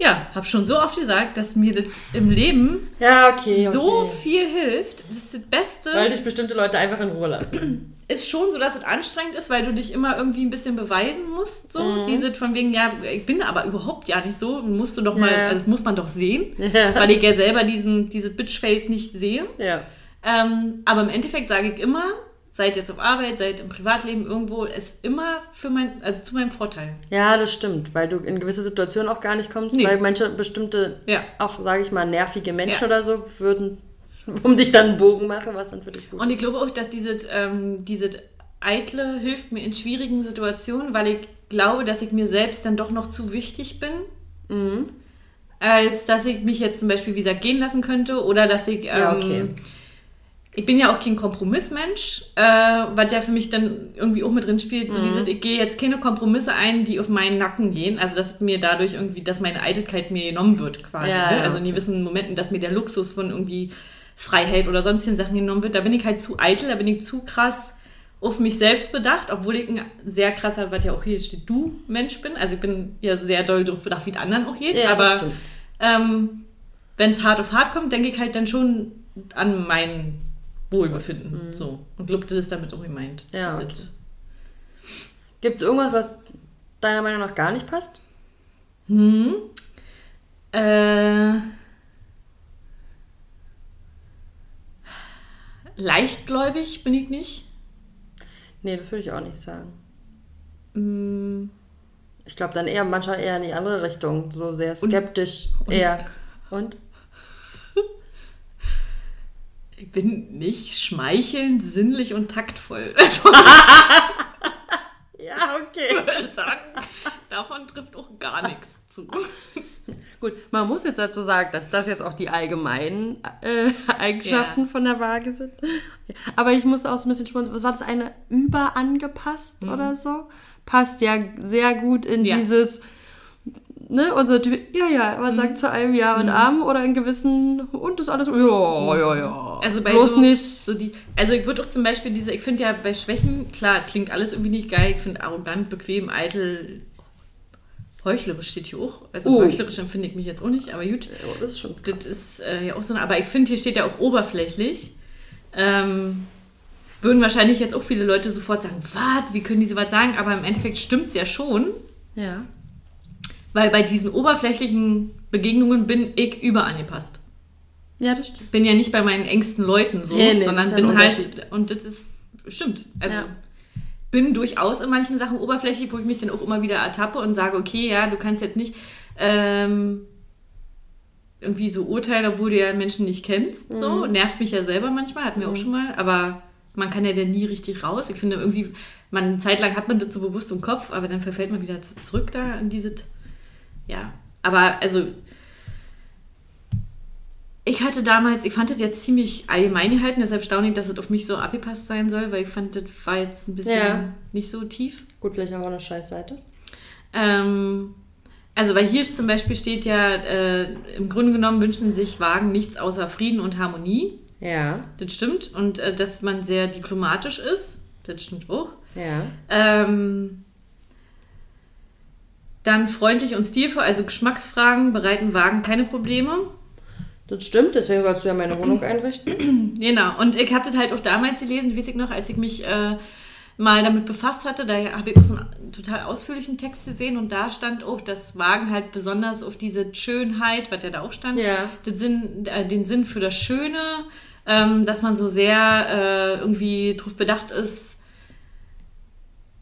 ja, habe schon so oft gesagt, dass mir das im Leben
Ja, okay. okay.
so viel hilft. Das ist das Beste.
Weil dich bestimmte Leute einfach in Ruhe lassen.
Ist schon so, dass es anstrengend ist, weil du dich immer irgendwie ein bisschen beweisen musst. So.
Mhm.
Diese von wegen, ja, ich bin aber überhaupt ja nicht so. Musst du doch mal,
Ja.
also muss man doch sehen. <laughs>
Ja.
Weil ich ja selber diesen, dieses Bitchface nicht sehe.
Ja.
Ähm, aber im Endeffekt sage ich immer, seid jetzt auf Arbeit, seid im Privatleben irgendwo, ist immer für mein, also zu meinem Vorteil.
Ja, das stimmt, weil du in gewisse Situationen auch gar nicht kommst,
Nee.
weil manche bestimmte,
Ja.
auch sage ich mal, nervige Menschen
Ja.
oder so würden <laughs> um dich dann einen Bogen machen, was dann für dich gut
Und ich glaube auch, dass diese, ähm, diese Eitle hilft mir in schwierigen Situationen, weil ich glaube, dass ich mir selbst dann doch noch zu wichtig bin.
Mhm.
Als dass ich mich jetzt zum Beispiel, wie gesagt, gehen lassen könnte oder dass ich. Ähm,
Ja, okay.
Ich bin ja auch kein Kompromissmensch, äh, was ja für mich dann irgendwie auch mit drin spielt.
Mhm.
So dieses, ich gehe jetzt keine Kompromisse ein, die auf meinen Nacken gehen. Also dass mir dadurch irgendwie, dass meine Eitelkeit mir genommen wird quasi.
Ja,
ne? Also in gewissen Momenten, dass mir der Luxus von irgendwie Freiheit oder sonstigen Sachen genommen wird. Da bin ich halt zu eitel, da bin ich zu krass auf mich selbst bedacht, obwohl ich ein sehr krasser, was ja auch hier steht, du Mensch bin. Also ich bin ja sehr doll darauf bedacht, wie die anderen auch geht.
Ja,
aber ähm, wenn es hart auf hart kommt, denke ich halt dann schon an mein Wohlbefinden. So. Und glaube, das ist damit auch gemeint.
Mhm. Ja, okay.
ist-
Gibt es irgendwas, was deiner Meinung nach gar nicht passt?
Hm. Äh, leichtgläubig bin ich nicht.
Nee, das würde ich auch nicht sagen.
Hm.
Ich glaube dann eher manchmal eher in die andere Richtung, so sehr skeptisch eher. Und?
Ich bin nicht schmeichelnd, sinnlich und taktvoll. <laughs>
Ja, okay.
ich würde sagen, davon trifft auch gar nichts zu. <laughs>
Gut, man muss jetzt dazu sagen, dass das jetzt auch die allgemeinen äh, Eigenschaften
Ja.
von der Waage sind. Aber ich muss auch so ein bisschen schmunzeln. Was war das eine überangepasst oder so? Passt ja sehr gut in
Ja.
dieses, ne, unser Typ, ja, ja, man sagt zu einem Ja und Arm oder in gewissen, und ist alles, ja, ja, ja.
Also bei
Bloß
so,
nicht.
so die, also ich würde auch zum Beispiel diese, ich finde ja bei Schwächen, klar, klingt alles irgendwie nicht geil, ich finde arrogant, bequem, eitel, heuchlerisch steht hier auch. Also
Oh.
heuchlerisch empfinde ich mich jetzt auch nicht, aber gut.
Ja, das ist schon.
Das ist äh, ja auch so eine, aber ich finde, hier steht ja auch oberflächlich. Ähm, würden wahrscheinlich jetzt auch viele Leute sofort sagen, was, wie können die sowas sagen? Aber im Endeffekt stimmt es ja schon,
Ja.
weil bei diesen oberflächlichen Begegnungen bin ich überangepasst.
Ja, das stimmt.
bin ja nicht bei meinen engsten Leuten so,
Nee, nee,
sondern
ja
bin halt, und das ist, stimmt. Also
Ja.
Bin durchaus in manchen Sachen oberflächlich, wo ich mich dann auch immer wieder ertappe und sage, okay, ja, du kannst jetzt nicht ähm, irgendwie so urteilen, obwohl du ja Menschen nicht kennst. So,
Mhm.
nervt mich ja selber manchmal, hatten wir auch schon mal, aber man kann ja dann nie richtig raus. Ich finde irgendwie, man eine Zeit lang hat man das so bewusst im Kopf, aber dann verfällt man wieder zu- zurück da in diese, ja, aber also ich hatte damals, ich fand das jetzt ziemlich allgemein gehalten, deshalb staune ich, dass es auf mich so abgepasst sein soll, weil ich fand, das war jetzt ein bisschen
Ja.
nicht so tief.
Gut, vielleicht haben wir eine Scheißseite.
Ähm, also, weil hier zum Beispiel steht ja, äh, im Grunde genommen wünschen sich Wagen nichts außer Frieden und Harmonie.
Ja,
Das stimmt. Und äh, dass man sehr diplomatisch ist. Das stimmt auch.
ja.
Ähm, dann freundlich und stilvoll, also Geschmacksfragen bereiten Wagen keine Probleme.
Das stimmt, deswegen sollst du ja meine Wohnung einrichten. <clears throat>
Genau, und ich habe das halt auch damals gelesen, weiß ich noch, als ich mich äh, mal damit befasst hatte, da habe ich auch so einen total ausführlichen Text gesehen und da stand auch, dass Wagen halt besonders auf diese Schönheit, was ja da auch stand,
Ja.
den, Sinn, äh, den Sinn für das Schöne, ähm, dass man so sehr äh, irgendwie darauf bedacht ist,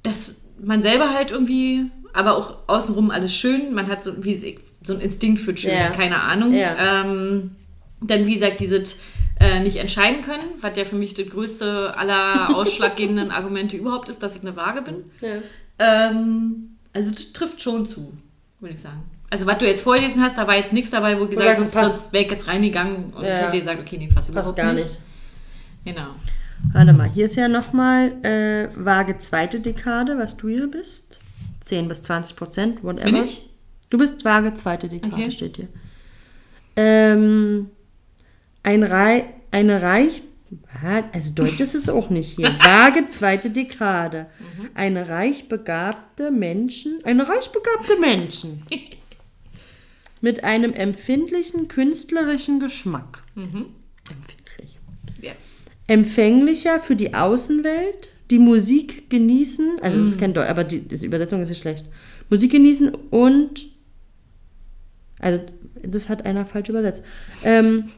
dass man selber halt irgendwie, aber auch außenrum alles schön, man hat so, wie, so einen Instinkt für schön,
Ja.
keine Ahnung.
Ja.
Ähm, dann, wie gesagt, dieses äh, nicht entscheiden können, was ja für mich das größte aller <laughs> ausschlaggebenden Argumente überhaupt ist, dass ich eine Waage bin.
Ja.
Ähm, also das trifft schon zu, würde ich sagen. Also was du jetzt vorgelesen hast, da war jetzt nichts dabei, wo ich gesagt habe,
passt.
sonst wäre ich jetzt reingegangen und
Ja.
hätte gesagt, okay, nee, passt überhaupt
Passt gar
nicht.
nicht.
Genau.
Warte mal, hier ist ja nochmal äh, Waage zweite Dekade, was du hier bist. 10 bis 20 Prozent, whatever.
Bin ich?
Du bist Waage zweite Dekade,
Okay.
steht hier. Ähm, ein Rei eine Reich... Also Deutsch ist es auch nicht hier. <laughs> Waage zweite Dekade.
Mhm.
Eine reich begabte Menschen... Eine reich begabte Menschen. <laughs> mit einem empfindlichen künstlerischen Geschmack. Empfindlich.
Ja.
Empfänglicher für die Außenwelt, die Musik genießen, also das ist kein Deutsch, aber die, die Übersetzung ist ja schlecht. Musik genießen und, also das hat einer falsch übersetzt. Ähm,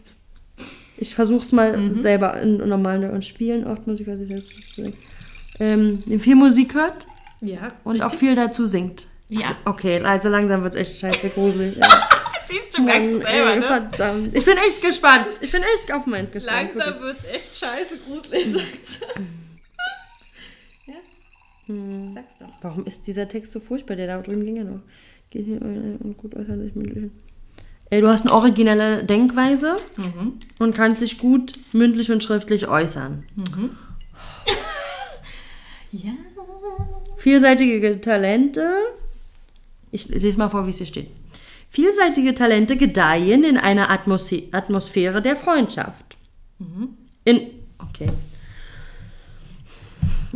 ich versuche es mal selber in normalen und spielen oft Musik, was ich selbst ähm, viel Musik hört
Ja.
und auch viel dazu singt.
Ja.
Okay, also langsam wird es echt scheiße gruselig. Ja. <laughs>
Siehst du, merkst
Mann,
es selber,
ey,
ne?
verdammt. Ich bin echt gespannt. Ich bin echt auf meins gespannt.
Langsam wird es echt scheiße gruselig, <laughs> sagt ja?
Hm.
Sagst du.
Warum ist dieser Text so furchtbar? Der da drüben ging ja noch. Geht hier und gut äußern sich mündlich. Ey, du hast eine originelle Denkweise und kannst dich gut mündlich und schriftlich äußern. <laughs>
Ja.
Vielseitige Talente. Ich lese mal vor, wie es hier steht. Vielseitige Talente gedeihen in einer Atmose Atmosphäre der Freundschaft. In. Okay.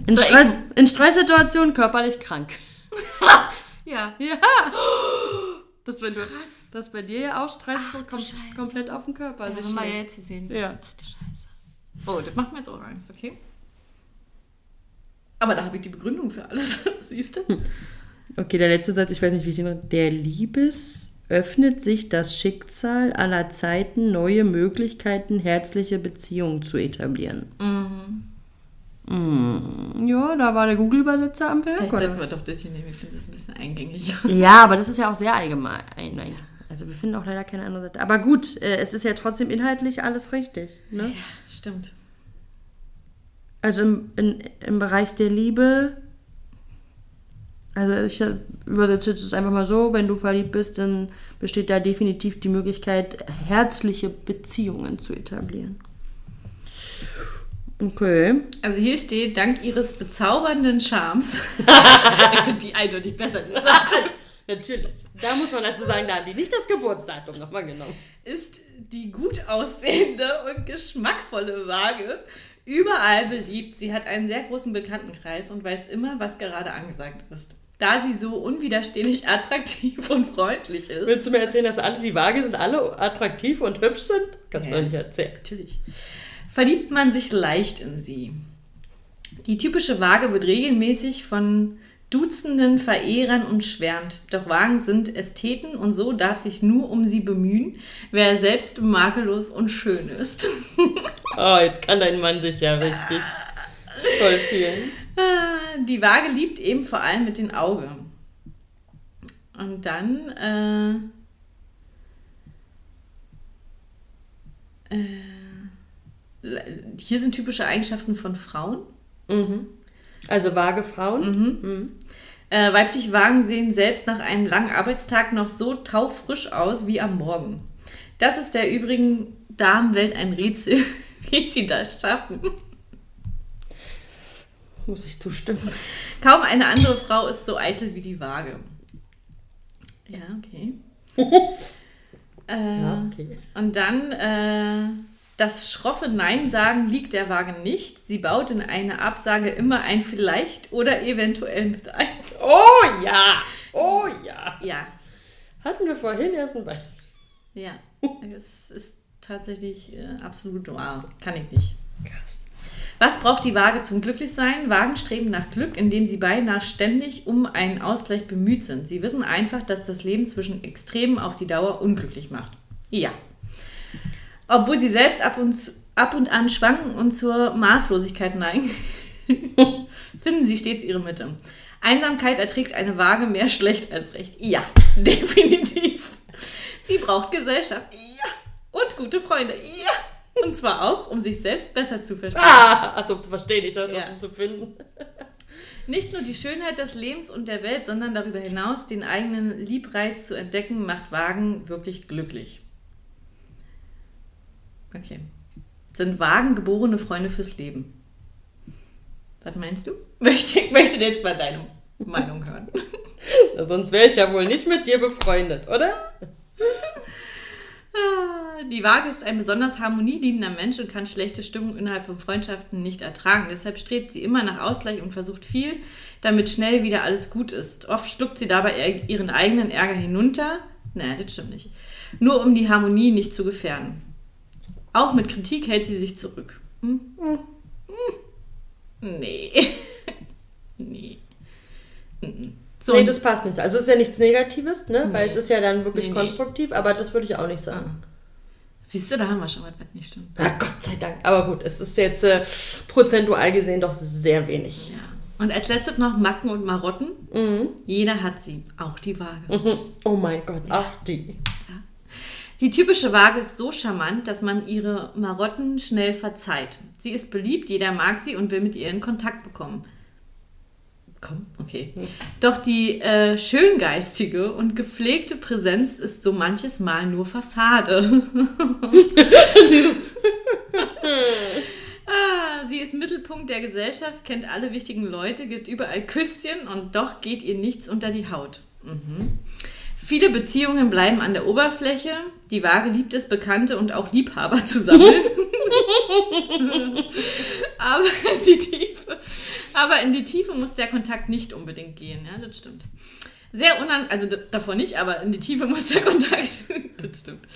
In,
So,
Stress, in Stresssituationen körperlich krank. <laughs>
Ja.
Ja. Das, wenn du, das bei dir ja auch Stress so kom
Scheiße.
komplett auf den Körper
Also
sich
haben wir ja jetzt gesehen.
Ja.
Ach du Scheiße. Oh, das macht mir jetzt auch Angst, okay? Aber da habe ich die Begründung für alles. <laughs> Siehst du?
Okay, der letzte Satz, ich weiß nicht, wie ich den. Der Liebes öffnet sich das Schicksal aller Zeiten, neue Möglichkeiten, herzliche Beziehungen zu etablieren. Mhm. Ja, da war der Google-Übersetzer am Werk.
Vielleicht sollten wir doch das hier nehmen. Ich finde das ein bisschen eingängig.
Ja, aber das ist ja auch sehr allgemein. Nein. Also wir finden auch leider keine andere Seite. Aber gut, äh, es ist ja trotzdem inhaltlich alles richtig. Ne?
Ja, stimmt.
Also im, in, im Bereich der Liebe, also ich übersetze jetzt es einfach mal so, wenn du verliebt bist, dann besteht da definitiv die Möglichkeit, herzliche Beziehungen zu etablieren. Okay.
Also hier steht, dank ihres bezaubernden Charmes. <laughs> ich finde die eindeutig besser gesagt. <laughs>
Natürlich. Da muss man dazu sagen, da haben die nicht das Geburtsdatum nochmal genommen.
Ist die gut aussehende und geschmackvolle Waage überall beliebt. Sie hat einen sehr großen Bekanntenkreis und weiß immer, was gerade angesagt ist. Da sie so unwiderstehlich <laughs> attraktiv und freundlich ist.
Willst du mir erzählen, dass alle die Waage sind, alle attraktiv und hübsch sind? Kannst du
Ja.
mir nicht erzählen.
Natürlich. Verliebt man sich leicht in sie. Die typische Waage wird regelmäßig von Dutzenden Verehrern umschwärmt. Doch Wagen sind Ästheten und so darf sich nur um sie bemühen, wer selbst makellos und schön ist. <laughs>
Oh, jetzt kann dein Mann sich ja richtig toll fühlen.
Ah, Die Waage liebt eben vor allem mit den Augen. Und dann äh, äh, hier sind typische Eigenschaften von Frauen.
Also vage Frauen.
Äh, weibliche Wagen sehen selbst nach einem langen Arbeitstag noch so taufrisch aus wie am Morgen. Das ist der übrigen Damenwelt ein Rätsel, <laughs> wie sie das schaffen.
Muss ich zustimmen.
Kaum eine andere Frau ist so eitel wie die Waage. Ja, okay. <laughs> äh,
Ja, okay.
Und dann äh, das schroffe Nein sagen liegt der Waage nicht. Sie baut in eine Absage immer ein vielleicht oder eventuell mit ein.
Oh ja! Oh ja!
Ja,
Hatten wir vorhin erst ein Beispiel.
ja. Es ist tatsächlich äh, absolut wahr. Kann ich nicht.
Krass.
Was braucht die Waage zum Glücklichsein? Wagen streben nach Glück, indem sie beinahe ständig um einen Ausgleich bemüht sind. Sie wissen einfach, dass das Leben zwischen Extremen auf die Dauer unglücklich macht. Ja. Obwohl sie selbst ab und, zu- ab und an schwanken und zur Maßlosigkeit neigen, <laughs> finden sie stets ihre Mitte. Einsamkeit erträgt eine Waage mehr schlecht als recht. Ja, <laughs> definitiv. Sie braucht Gesellschaft. Ja. Und gute Freunde. Ja. Und zwar auch, um sich selbst besser zu verstehen.
Ah! Also zu verstehen, ich dachte,
Ja.
um zu finden.
Nicht nur die Schönheit des Lebens und der Welt, sondern darüber hinaus den eigenen Liebreiz zu entdecken, macht Wagen wirklich glücklich. Okay. Sind Wagen geborene Freunde fürs Leben? Was meinst du? <laughs> Möchte, möchte jetzt mal deine Meinung hören. <laughs>
Sonst wäre ich ja wohl nicht mit dir befreundet, oder? <laughs>
Ah, Die Waage ist ein besonders harmonieliebender Mensch und kann schlechte Stimmung innerhalb von Freundschaften nicht ertragen. Deshalb strebt sie immer nach Ausgleich und versucht viel, damit schnell wieder alles gut ist. Oft schluckt sie dabei ihren eigenen Ärger hinunter Nein, das stimmt nicht. Nur um die Harmonie nicht zu gefährden. Auch mit Kritik hält sie sich zurück. Hm? Hm. Nee. <laughs> nee.
So, nee, das passt nicht. Also es ist ja nichts Negatives, ne? Nee. Weil es ist ja dann wirklich nee, konstruktiv, nee. aber das würde ich auch nicht sagen. Ah.
Siehst du, da haben wir schon was, nicht stimmt.
Ah, Gott sei Dank. Aber gut, es ist jetzt äh, prozentual gesehen doch sehr wenig.
Ja. Und als letztes noch Macken und Marotten. Mhm. Jeder hat sie, auch die Waage. Mhm.
Oh mein Gott, auch die.
Die typische Waage ist so charmant, dass man ihre Marotten schnell verzeiht. Sie ist beliebt, jeder mag sie und will mit ihr in Kontakt bekommen. Komm, okay. Doch die äh, schöngeistige und gepflegte Präsenz ist so manches Mal nur Fassade. <laughs> ah, sie ist Mittelpunkt der Gesellschaft, kennt alle wichtigen Leute, gibt überall Küsschen und doch geht ihr nichts unter die Haut. Mhm. Viele Beziehungen bleiben an der Oberfläche. Die Waage liebt es, Bekannte und auch Liebhaber zu sammeln. <laughs> Aber die Tiefe aber in die Tiefe muss der Kontakt nicht unbedingt gehen, ja, das stimmt. Sehr unangenehm, also davor nicht, aber in die Tiefe muss der Kontakt, <laughs> das stimmt.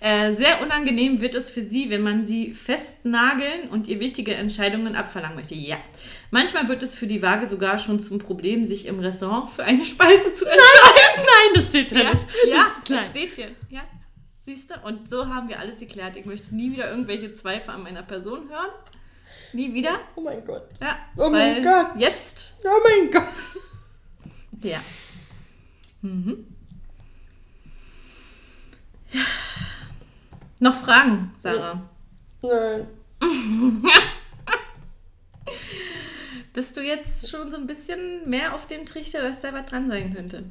Äh, sehr unangenehm wird es für sie, wenn man sie festnageln und ihr wichtige Entscheidungen abverlangen möchte. Ja. Manchmal wird es für die Waage sogar schon zum Problem, sich im Restaurant für eine Speise zu entscheiden.
Nein, nein das steht da
ja,
nicht.
Ja, das, das steht hier. Ja. Siehst du? Und so haben wir alles geklärt. Ich möchte nie wieder irgendwelche Zweifel an meiner Person hören. Nie wieder?
Oh mein Gott.
Ja.
Oh mein Gott.
Jetzt?
Oh mein Gott.
Ja. Mhm. ja. Noch Fragen, Sarah?
Nein. <laughs>
Bist du jetzt schon so ein bisschen mehr auf dem Trichter, dass da was dran sein könnte?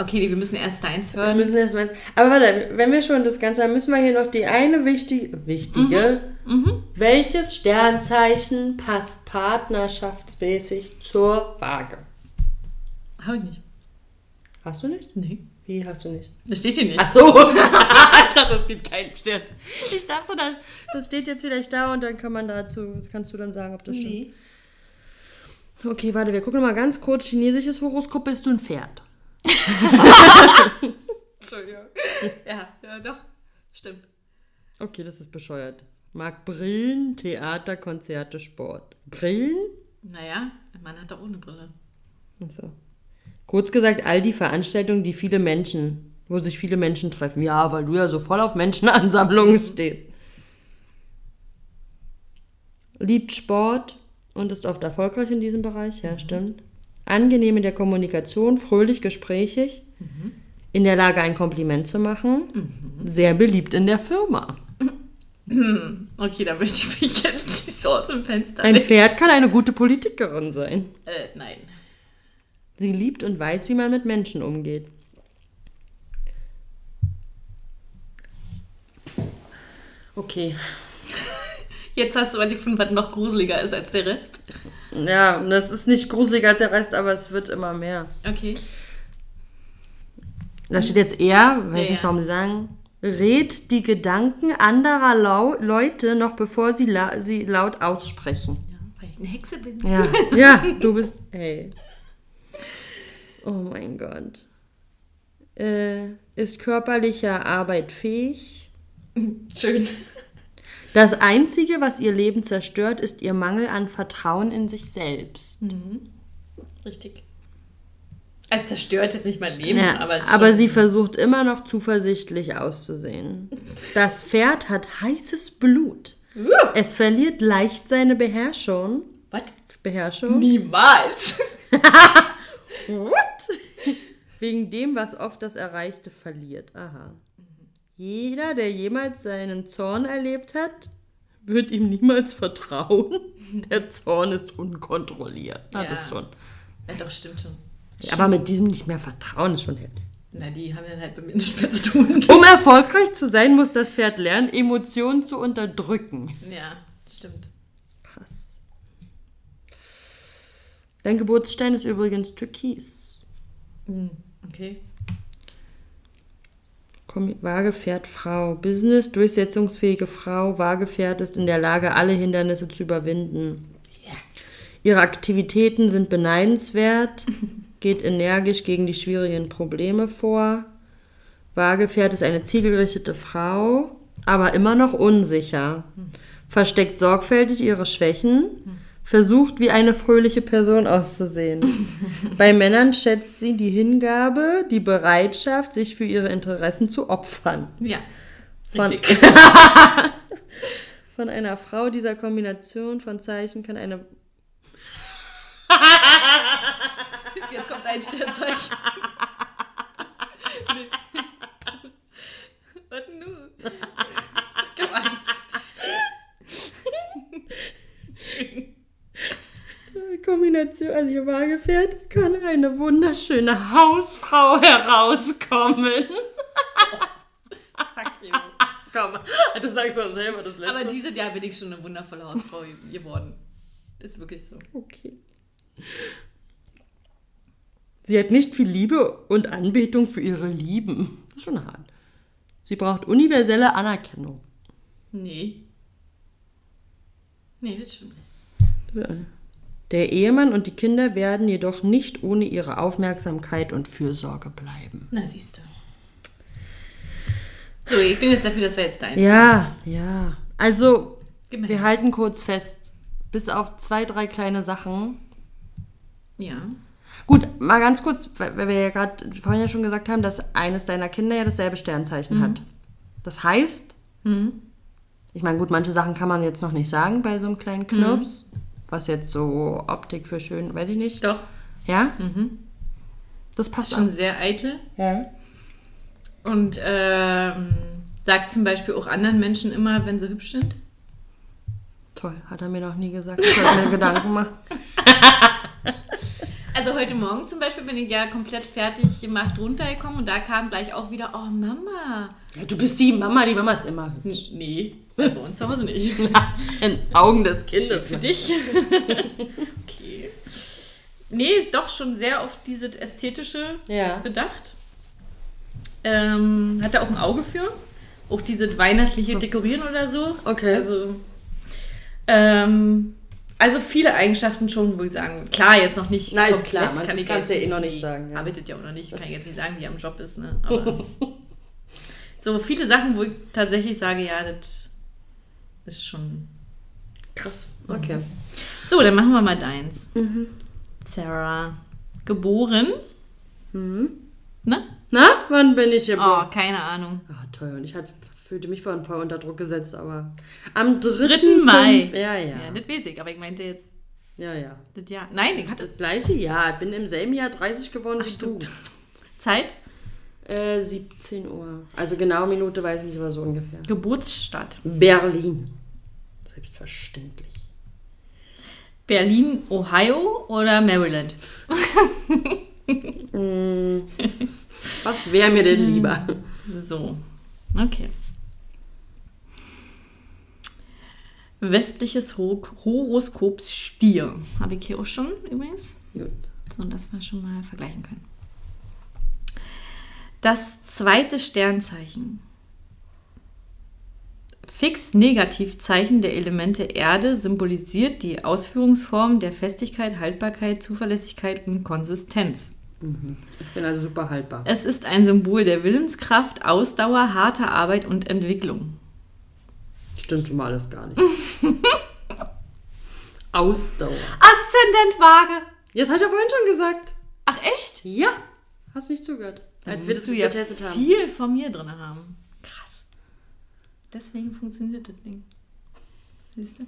Okay, wir müssen erst deins hören.
Wir müssen erst meins. Aber warte, wenn wir schon das Ganze haben, müssen wir hier noch die eine wichtige, wichtige. Mhm. Mhm. Welches Sternzeichen passt partnerschaftsmäßig zur Waage?
Habe ich nicht.
Hast du nicht?
Nee.
Wie hast du nicht?
Das steht hier nicht.
Ach so. <laughs> ich dachte, es gibt keinen Stern. Ich dachte, das, steht jetzt vielleicht da und dann kann man dazu, kannst du dann sagen, ob das nee. stimmt. Okay, warte, wir gucken mal ganz kurz. Chinesisches Horoskop, bist du ein Pferd?
Entschuldigung. Ja, ja, doch. Stimmt.
Okay, das ist bescheuert. Mag Brillen, Theater, Konzerte, Sport. Brillen?
Naja, man hat doch ohne Brille.
So. Kurz gesagt, all die Veranstaltungen, die viele Menschen, wo sich viele Menschen treffen. Ja, weil du ja so voll auf Menschenansammlungen <laughs> stehst. Liebt Sport und ist oft erfolgreich in diesem Bereich, ja, stimmt angenehm in der Kommunikation, fröhlich, gesprächig, mhm. in der Lage, ein Kompliment zu machen, mhm. sehr beliebt in der Firma. <clears throat>
Okay, da möchte ich mich jetzt nicht so aus dem Fenster
Ein Pferd kann eine gute Politikerin sein.
Äh, nein.
Sie liebt und weiß, wie man mit Menschen umgeht. Okay.
Jetzt hast du mal gefunden, was noch gruseliger ist als der Rest.
Ja, das ist nicht gruseliger als der Rest, aber es wird immer mehr.
Okay.
Da steht jetzt eher, weiß ja, nicht, warum sie sagen, red die Gedanken anderer Lau Leute noch bevor sie, la sie laut aussprechen.
Ja, weil ich eine Hexe bin.
Ja, <laughs> ja du bist, ey. Oh mein Gott. Äh, ist körperlicher Arbeit fähig?
Schön.
Das Einzige, was ihr Leben zerstört, ist ihr Mangel an Vertrauen in sich selbst.
Mhm. Richtig. Also zerstört jetzt nicht mein Leben,
ja, aber Aber sie versucht immer noch zuversichtlich auszusehen. <laughs> Das Pferd hat heißes Blut. Es verliert leicht seine Beherrschung.
Was?
Beherrschung?
Niemals. <laughs>
What? <laughs> Wegen dem, was oft das Erreichte verliert. Aha. Jeder, der jemals seinen Zorn erlebt hat, wird ihm niemals vertrauen. <laughs> Der Zorn ist unkontrolliert.
Ja, ja. das schon. Ja, doch, stimmt schon.
Ja, aber mit diesem nicht mehr vertrauen ist schon heftig.
Na, die haben dann halt mit mir nichts mehr zu tun. <laughs>
Um erfolgreich zu sein, muss das Pferd lernen, Emotionen zu unterdrücken.
Ja, stimmt.
Krass. Dein Geburtsstein ist übrigens Türkis.
Hm, okay.
Waagepferd Frau. Business, durchsetzungsfähige Frau. Waagepferd ist in der Lage, alle Hindernisse zu überwinden. Yeah. Ihre Aktivitäten sind beneidenswert. <laughs> geht energisch gegen die schwierigen Probleme vor. Waagepferd ist eine zielgerichtete Frau, aber immer noch unsicher. Versteckt sorgfältig ihre Schwächen, versucht wie eine fröhliche Person auszusehen. <laughs> Bei Männern schätzt sie die Hingabe, die Bereitschaft, sich für ihre Interessen zu opfern.
Ja.
Von,
Richtig. <laughs>
von einer Frau dieser Kombination von Zeichen kann eine
Jetzt kommt dein Sternzeichen. <laughs> nee. Was denn du? Ich hab Angst.
Kombination, also ihr Waagepferd, kann eine wunderschöne Hausfrau herauskommen.
Fuck you.
Komm, du sagst doch selber das letzte.
Aber dieses Jahr bin ich schon eine wundervolle Hausfrau geworden. Ist wirklich so.
Okay. Sie hat nicht viel Liebe und Anbetung für ihre Lieben. Das ist schon hart. Sie braucht universelle Anerkennung.
Nee. Nee, das stimmt nicht.
Der Ehemann und die Kinder werden jedoch nicht ohne ihre Aufmerksamkeit und Fürsorge bleiben.
Na, siehst du. So, ich bin jetzt dafür, dass wir jetzt deins
Ja, ja. Also, wir halten kurz fest. Bis auf zwei, drei kleine Sachen.
Ja.
Gut, mal ganz kurz, weil wir ja gerade vorhin ja schon gesagt haben, dass eines deiner Kinder ja dasselbe Sternzeichen hat. Das heißt, ich meine, gut, manche Sachen kann man jetzt noch nicht sagen bei so einem kleinen Knirps. Was jetzt so Optik für schön, weiß ich nicht.
Doch.
Ja? Das
Das
passt
ist schon
schon.
sehr eitel.
Ja.
Und ähm, sagt zum Beispiel auch anderen Menschen immer, wenn sie hübsch sind.
Toll, hat er mir noch nie gesagt. Ich sollte mir <laughs> Gedanken machen. <laughs>
Also heute Morgen zum Beispiel bin ich ja komplett fertig gemacht runtergekommen und da kam gleich auch wieder, oh Mama.
Ja, du bist die Mama, die Mama ist immer hübsch.
Nee, bei uns zu Hause nicht. <laughs>
In Augen des Kindes.
Für dich. <laughs> okay. Nee, doch schon sehr auf dieses Ästhetische
Ja.
bedacht. Ähm, hat er auch ein Auge für. Auch dieses weihnachtliche Dekorieren oder so.
Okay.
Also, ähm, also viele Eigenschaften schon, wo ich sagen, klar, jetzt noch nicht.
Na, ist klar, manches
kann ich
kannst ja eh noch nicht sagen, ja.
Arbeitet ja auch noch nicht, kann ich jetzt nicht sagen, wie er am Job ist, ne? <laughs> Aber so viele Sachen, wo ich tatsächlich sage, ja, das ist schon.
Krass. Okay.
So, dann machen wir mal deins.
Mhm.
Sarah. Geboren.
Mhm.
Ne?
Na, wann bin ich
Oh,
geboren?
keine Ahnung.
Ah, toll. Und ich hat, fühlte mich vorhin voll unter Druck gesetzt, aber am 3.
3. Mai.
Ja, ja.
Ja, das weiß ich, aber ich meinte jetzt
Ja, ja.
das Jahr. Nein, ich hatte
Das gleiche Jahr. Ich bin im selben Jahr 30 geworden
Ach,
wie
stimmt.
du.
Zeit,
Äh, 17 Uhr. Also genau Minute weiß ich nicht, aber so ungefähr.
Geburtsstadt.
Berlin. Selbstverständlich.
Berlin, Ohio oder Maryland? <laughs>
Was wäre mir denn lieber?
So, okay. Westliches Ho Horoskop Stier. Habe ich hier auch schon übrigens.
Gut.
So, dass wir schon mal vergleichen können. Das zweite Sternzeichen. Fix-Negativzeichen der Elemente Erde symbolisiert die Ausführungsform der Festigkeit, Haltbarkeit, Zuverlässigkeit und Konsistenz.
Ich bin also super haltbar.
Es ist ein Symbol der Willenskraft, Ausdauer, harter Arbeit und Entwicklung.
Stimmt schon mal alles gar nicht. <laughs> Ausdauer.
Aszendent Waage.
Jetzt hat er vorhin schon gesagt.
Ach echt?
Ja. Hast nicht zugehört. Als wir das
du ja
getestet haben.
viel von mir drin haben. Deswegen funktioniert das Ding. Siehst du?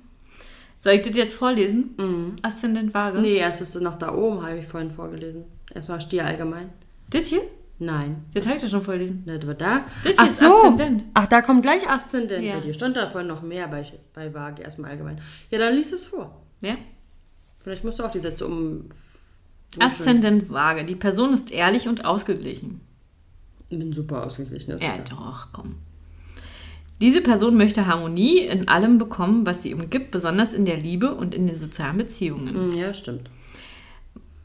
Soll ich das jetzt vorlesen?
Mhm.
Aszendent Waage.
Nee, erst ist es noch da oben, habe ich vorhin vorgelesen. Erstmal Stier allgemein.
Das hier?
Nein.
Das habe ich ja schon vorlesen.
Das war da.
Das
Ach so.
Aszendent.
Ach, da kommt gleich Aszendent.
Ja.
Bei dir stand da vorhin noch mehr bei, bei Waage, erstmal allgemein. Ja, dann lies es vor.
Ja?
Vielleicht musst du auch die Sätze um.
Aszendent Waage. Die Person ist ehrlich und ausgeglichen.
Ich bin super ausgeglichen. ist
Ja, doch, komm. Diese Person möchte Harmonie in allem bekommen, was sie umgibt, besonders in der Liebe und in den sozialen Beziehungen.
Hm, Ja, stimmt.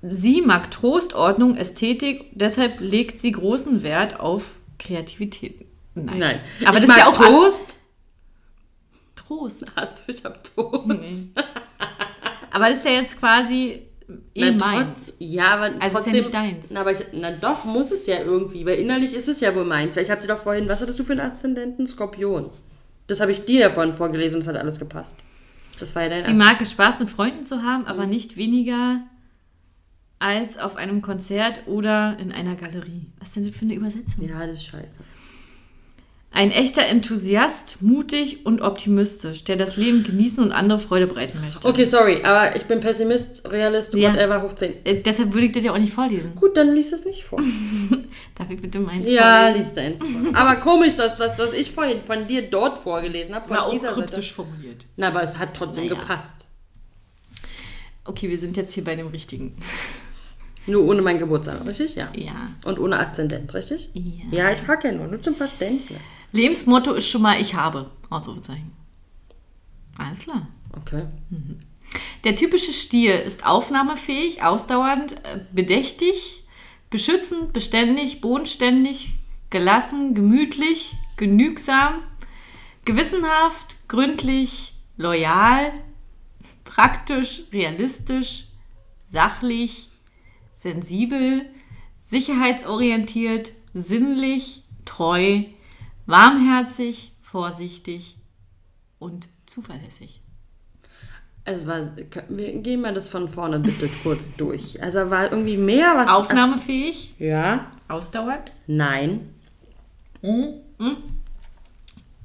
Sie mag Trost, Ordnung, Ästhetik, deshalb legt sie großen Wert auf Kreativität. Nein.
Nein.
Aber
ich
das ist ja auch
Toast.
Trost.
Also, ich hab Toast.
Nee. Aber das ist ja jetzt quasi eh
Na,
meins.
trotz- Ja, aber
Also ist ja
trotzdem,
nicht deins.
Na, aber ich, na doch, muss es ja irgendwie, weil innerlich ist es ja wohl meins. Weil ich habe dir doch vorhin, was hattest du für einen Aszendenten? Skorpion. Das habe ich dir ja vorhin vorgelesen und es hat alles gepasst. Das war ja dein
Sie mag es, Spaß mit Freunden zu haben, aber nicht weniger als auf einem Konzert oder in einer Galerie. Was denn das für eine Übersetzung?
Ja, das ist scheiße.
Ein echter Enthusiast, mutig und optimistisch, der das Leben genießen und andere Freude bereiten möchte.
Okay, sorry, aber ich bin Pessimist, Realist,
Ja.
whatever, hoch 10.
Äh, deshalb würde ich das ja auch nicht vorlesen.
Gut, dann lies es nicht vor. <laughs>
Darf ich bitte meins
ja,
vorlesen?
lies deins vor. Aber komisch, dass was das ich vorhin von dir dort vorgelesen habe, von
War auch kryptisch
Seite.
formuliert.
Na, aber es hat trotzdem
Naja.
gepasst.
Okay, wir sind jetzt hier bei dem Richtigen. <laughs>
Nur ohne mein Geburtsjahr, richtig? Ja.
Ja.
Und ohne Aszendent, richtig?
Ja.
Ja, ich frage ja nur, nur zum Verständnis.
Lebensmotto ist schon mal ich habe. Ausrufezeichen. Alles klar.
Okay.
Der typische Stier ist aufnahmefähig, ausdauernd, äh, bedächtig, beschützend, beständig, bodenständig, gelassen, gemütlich, genügsam, gewissenhaft, gründlich, loyal, praktisch, realistisch, sachlich, sensibel, sicherheitsorientiert, sinnlich, treu, warmherzig, vorsichtig und zuverlässig.
Also war, wir gehen mal das von vorne bitte kurz durch. Also war irgendwie mehr was.
Aufnahmefähig,
Ja.
ausdauernd.
Nein.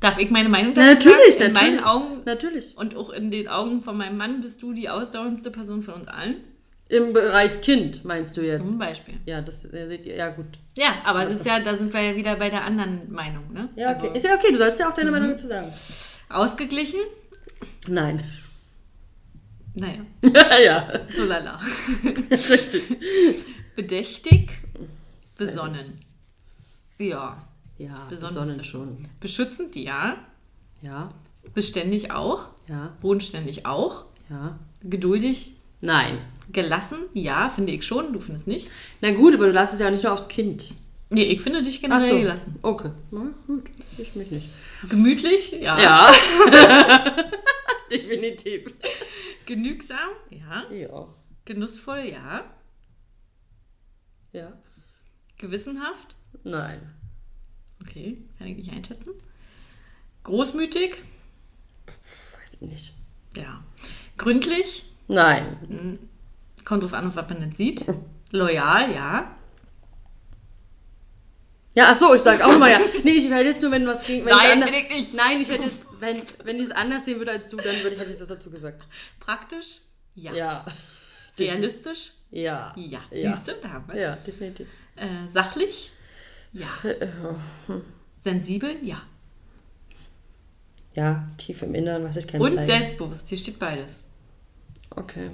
Darf ich meine Meinung dazu
natürlich,
sagen? In
natürlich.
meinen Augen
Natürlich.
und auch in den Augen von meinem Mann bist du die ausdauerndste Person von uns allen.
Im Bereich Kind meinst du jetzt?
Zum Beispiel.
Ja, das seht ihr. Ja, gut.
Ja, aber das ist ja, da sind wir ja wieder bei der anderen Meinung, ne?
Ja, okay.
Also,
ist ja okay, du sollst ja auch deine Meinung dazu sagen.
ausgeglichen?
Nein.
Naja, <laughs>
ja,
so lala. <laughs>
richtig.
Bedächtig? Besonnen. Ja.
Ja,
Besonnen
besonnen schon.
Beschützend, ja.
Ja,
Beständig auch.
ja,
Bodenständig auch.
ja.
Geduldig.
Nein.
Gelassen, ja, finde ich schon. Du findest nicht.
Na gut, aber du lässt es ja auch nicht nur aufs Kind.
Nee, ich finde dich generell
so.
gelassen.
Okay. Na gut, ich mich nicht.
Gemütlich, ja.
Ja. <laughs> Definitiv.
Genügsam, ja.
Ja.
Genussvoll, ja.
Ja.
Gewissenhaft,
Nein.
okay, kann ich nicht einschätzen. Großmütig,
Weiß ich nicht.
ja. Gründlich,
Nein.
kommt drauf an, auf was man nicht sieht. Loyal, ja.
Ja, ach so, ich sag auch mal ja. Nee, ich hätte jetzt nur, wenn was ging. Wenn
Nein,
ich anders-
bin ich nicht.
Nein, ich hätte jetzt, wenn, wenn ich es anders sehen würde als du, dann würde ich, hätte ich das dazu gesagt.
Praktisch, ja.
Ja.
Realistisch,
Ja.
ja.
Ja.
Siehst du, da haben wir.
Ja, definitiv.
Äh, sachlich, ja. Sensibel, ja.
Ja, tief im Inneren, was ich kann
Und
zeigen.
selbstbewusst, hier steht beides.
Okay.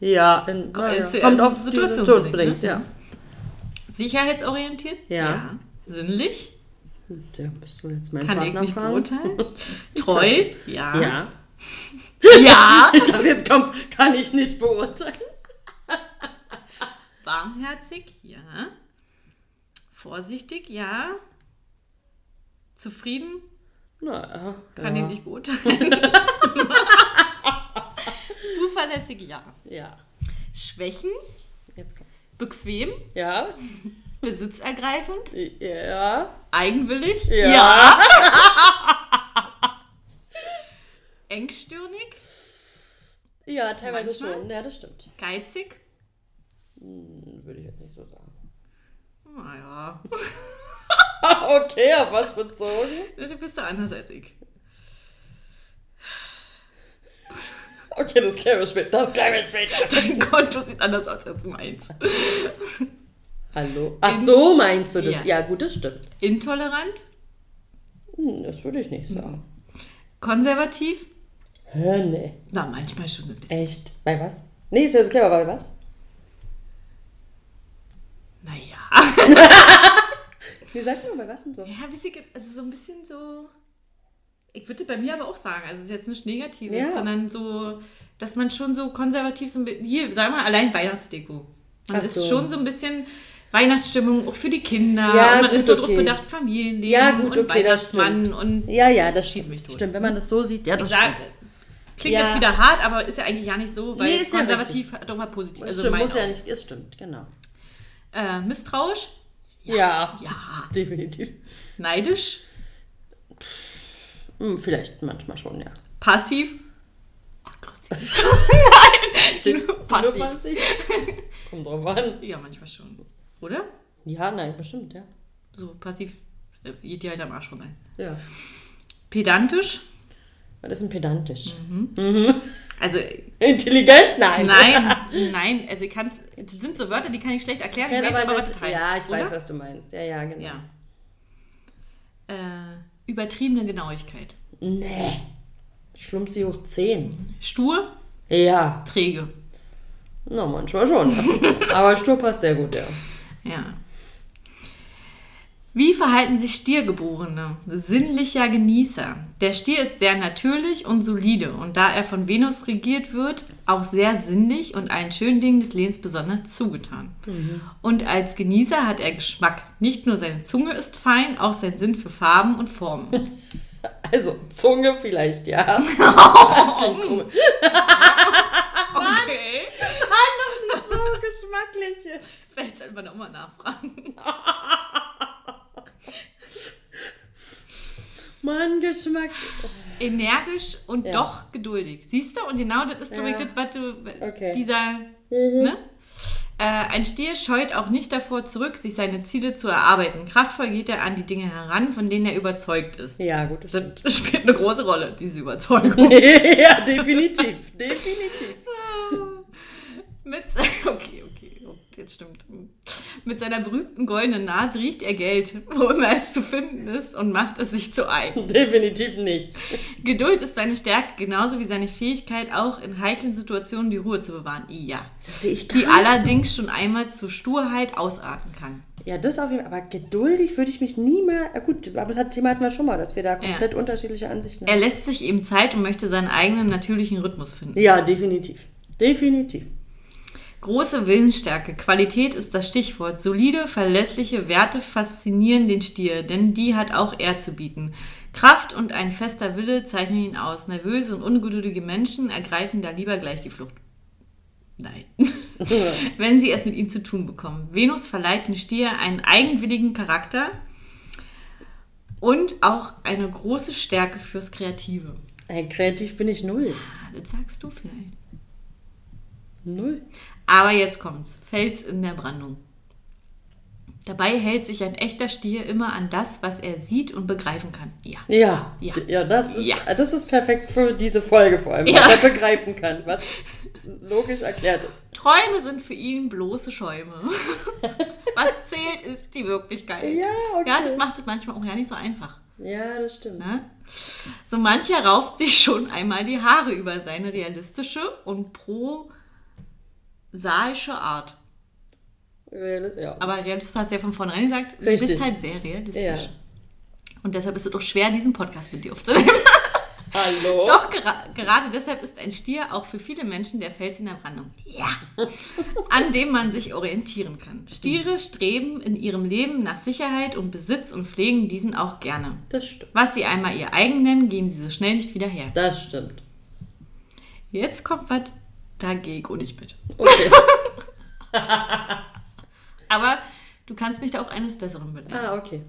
Ja, in, ja.
äh,
kommt auf Situation bringt,
ne?
ja.
Sicherheitsorientiert,
Ja.
Sinnlich,
Ja, bist du jetzt mein
kann ich
Partner
nicht
fragen?
beurteilen. <laughs> Treu, ja.
Ja.
Ja. <laughs>
Ich dachte, jetzt kommt, kann ich nicht beurteilen. <laughs>
Warmherzig, ja. Vorsichtig, ja. Zufrieden,
Na, ja.
kann
ja.
ich nicht beurteilen. Zuverlässig, ja.
Ja.
Schwächen,
Jetzt kommt.
bequem,
Ja.
besitzergreifend,
Ja.
eigenwillig,
Ja. <laughs>
engstirnig,
Ja, teilweise
Manchmal?
schon. Ja, das stimmt.
geizig.
Hm, Würde ich jetzt nicht so sagen.
Naja, <laughs>
okay, auf was bezogen?
du bist du anders als ich.
Okay, das klären wir später. Das klären wir später. <laughs>
Dein Konto sieht anders aus als meins.
Hallo? Ach so, meinst du das?
Ja.
Ja, gut, das stimmt.
Intolerant,
Hm, das würde ich nicht sagen.
konservativ.
Hä, nee.
Na, manchmal schon ein bisschen.
Echt? Bei was? Nee, ist ja okay, aber bei was?
Naja. <laughs>
Wie sagt man bei was denn so?
Ja, bisschen, jetzt- also so ein bisschen so. Ich würde bei mir aber auch sagen, also es ist jetzt nicht negativ,
Ja.
sondern so, dass man schon so konservativ so ein bisschen. Hier, sag mal, allein Weihnachtsdeko. Man
Ach
ist
so.
schon so ein bisschen Weihnachtsstimmung, auch für die Kinder.
Ja,
und man
gut,
ist so
okay.
drauf bedacht, Familienleben
Ja, gut,
und
okay,
Weihnachtsmann und
Ja, ja, das
Schieß
stimmt.
mich tot.
Stimmt, wenn man das so sieht. Ja, das
sag. Klingt
Ja.
jetzt wieder hart, aber ist ja eigentlich ja nicht so, weil
Nee, ist ja
konservativ
richtig.
doch mal positiv.
Also stimmt, muss ja nicht, es stimmt, genau.
Äh, misstrauisch,
Ja,
ja.
definitiv.
Neidisch,
Hm, vielleicht manchmal schon, ja.
passiv, aggressiv. <laughs> Nein, nur
Nur
passiv.
passiv. <laughs> Kommt drauf an.
Ja, manchmal schon. Oder?
Ja, nein, bestimmt, ja.
So passiv äh, geht dir halt am Arsch vorbei.
Ja.
Pedantisch,
Was ist denn pedantisch?
also <laughs>
Intelligent? Nein.
nein, nein, also ich kann's, das sind so Wörter, die kann ich schlecht erklären, ich weiß aber, was
das-
das heißt.
ja, ich
oder?
weiß, was du meinst. Ja, ja, genau.
Ja. Äh, übertriebene Genauigkeit.
Nee. Schlumpsi hoch 10.
Stur,
Ja.
träge.
Na, manchmal schon. Aber Stur passt sehr gut, ja.
Ja. Wie verhalten sich Stiergeborene? Sinnlicher Genießer. Der Stier ist sehr natürlich und solide und da er von Venus regiert wird, auch sehr sinnlich und allen schönen Dingen des Lebens besonders zugetan. Und als Genießer hat er Geschmack. Nicht nur seine Zunge ist fein, auch sein Sinn für Farben und Formen. <laughs>
Also, Zunge vielleicht, ja. <laughs> Das klingt cool. <laughs>
Okay.
So geschmacklich.
Vielleicht sollten wir nochmal nachfragen.
Mann, Geschmack.
Energisch und
Ja.
doch geduldig. Siehst du? Und genau das ist, glaube ich,
Ja.
das, was du.
Okay.
Dieser. Ne? Äh, ein Stier scheut auch nicht davor zurück, sich seine Ziele zu erarbeiten. Kraftvoll geht er an die Dinge heran, von denen er überzeugt ist.
Ja, gut, das.
Das <laughs> spielt eine große Rolle, diese Überzeugung. <laughs>
ja, definitiv. Definitiv. <laughs>
Mit okay, okay, jetzt stimmt. Mit seiner berühmten goldenen Nase riecht er Geld, wo immer es zu finden ist, und macht es sich zu eigen. <laughs>
Definitiv nicht.
Geduld ist seine Stärke, genauso wie seine Fähigkeit, auch in heiklen Situationen die Ruhe zu bewahren. Ja.
Das sehe ich
Die allerdings schon einmal zur Sturheit ausarten kann.
So. Ja, das auf jeden Fall. Aber geduldig würde ich mich nie äh, Gut, aber das hat- Thema hatten wir schon mal, dass wir da komplett unterschiedliche Ansichten
Er
haben.
lässt sich eben Zeit und möchte seinen eigenen natürlichen Rhythmus finden.
Ja, definitiv. Definitiv.
Große Willensstärke. Qualität ist das Stichwort. Solide, verlässliche Werte faszinieren den Stier, denn die hat auch er zu bieten. Kraft und ein fester Wille zeichnen ihn aus. Nervöse und ungeduldige Menschen ergreifen da lieber gleich die Flucht. Nein. <laughs> Wenn sie es mit ihm zu tun bekommen. Venus verleiht den Stier einen eigenwilligen Charakter und auch eine große Stärke fürs Kreative.
Kreativ bin ich null.
Ah, Das sagst du vielleicht.
Null.
Aber jetzt kommt's. Fels in der Brandung. Dabei hält sich ein echter Stier immer an das, was er sieht und begreifen kann. Ja.
Ja,
Ja.
ja, das, ist,
Ja.
das ist perfekt für diese Folge vor allem,
Ja.
was er begreifen kann, was logisch erklärt ist.
Träume sind für ihn bloße Schäume. <laughs> was zählt, ist die Wirklichkeit.
Ja, okay.
Ja, das macht es manchmal auch ja nicht so einfach.
Ja, das stimmt.
Ne? So mancher rauft sich schon einmal die Haare über seine realistische und prosaische Art.
Das- Ja.
Aber realistisch hast du ja von vornherein gesagt, du
Richtig.
bist halt sehr realistisch.
Ja.
Und deshalb ist es auch schwer, diesen Podcast mit dir aufzunehmen. <laughs>
Hallo?
Doch, gera gerade deshalb ist ein Stier auch für viele Menschen der Fels in der Brandung. Ja. <laughs> An dem man sich orientieren kann. Stiere streben in ihrem Leben nach Sicherheit und Besitz und pflegen diesen auch gerne.
Das stimmt.
Was sie einmal ihr eigen nennen, geben sie so schnell nicht wieder her.
Das stimmt.
Jetzt kommt was, da gehe ich auch nicht mit.
Okay. <laughs>
Aber du kannst mich da auch eines Besseren belehren.
ah, okay.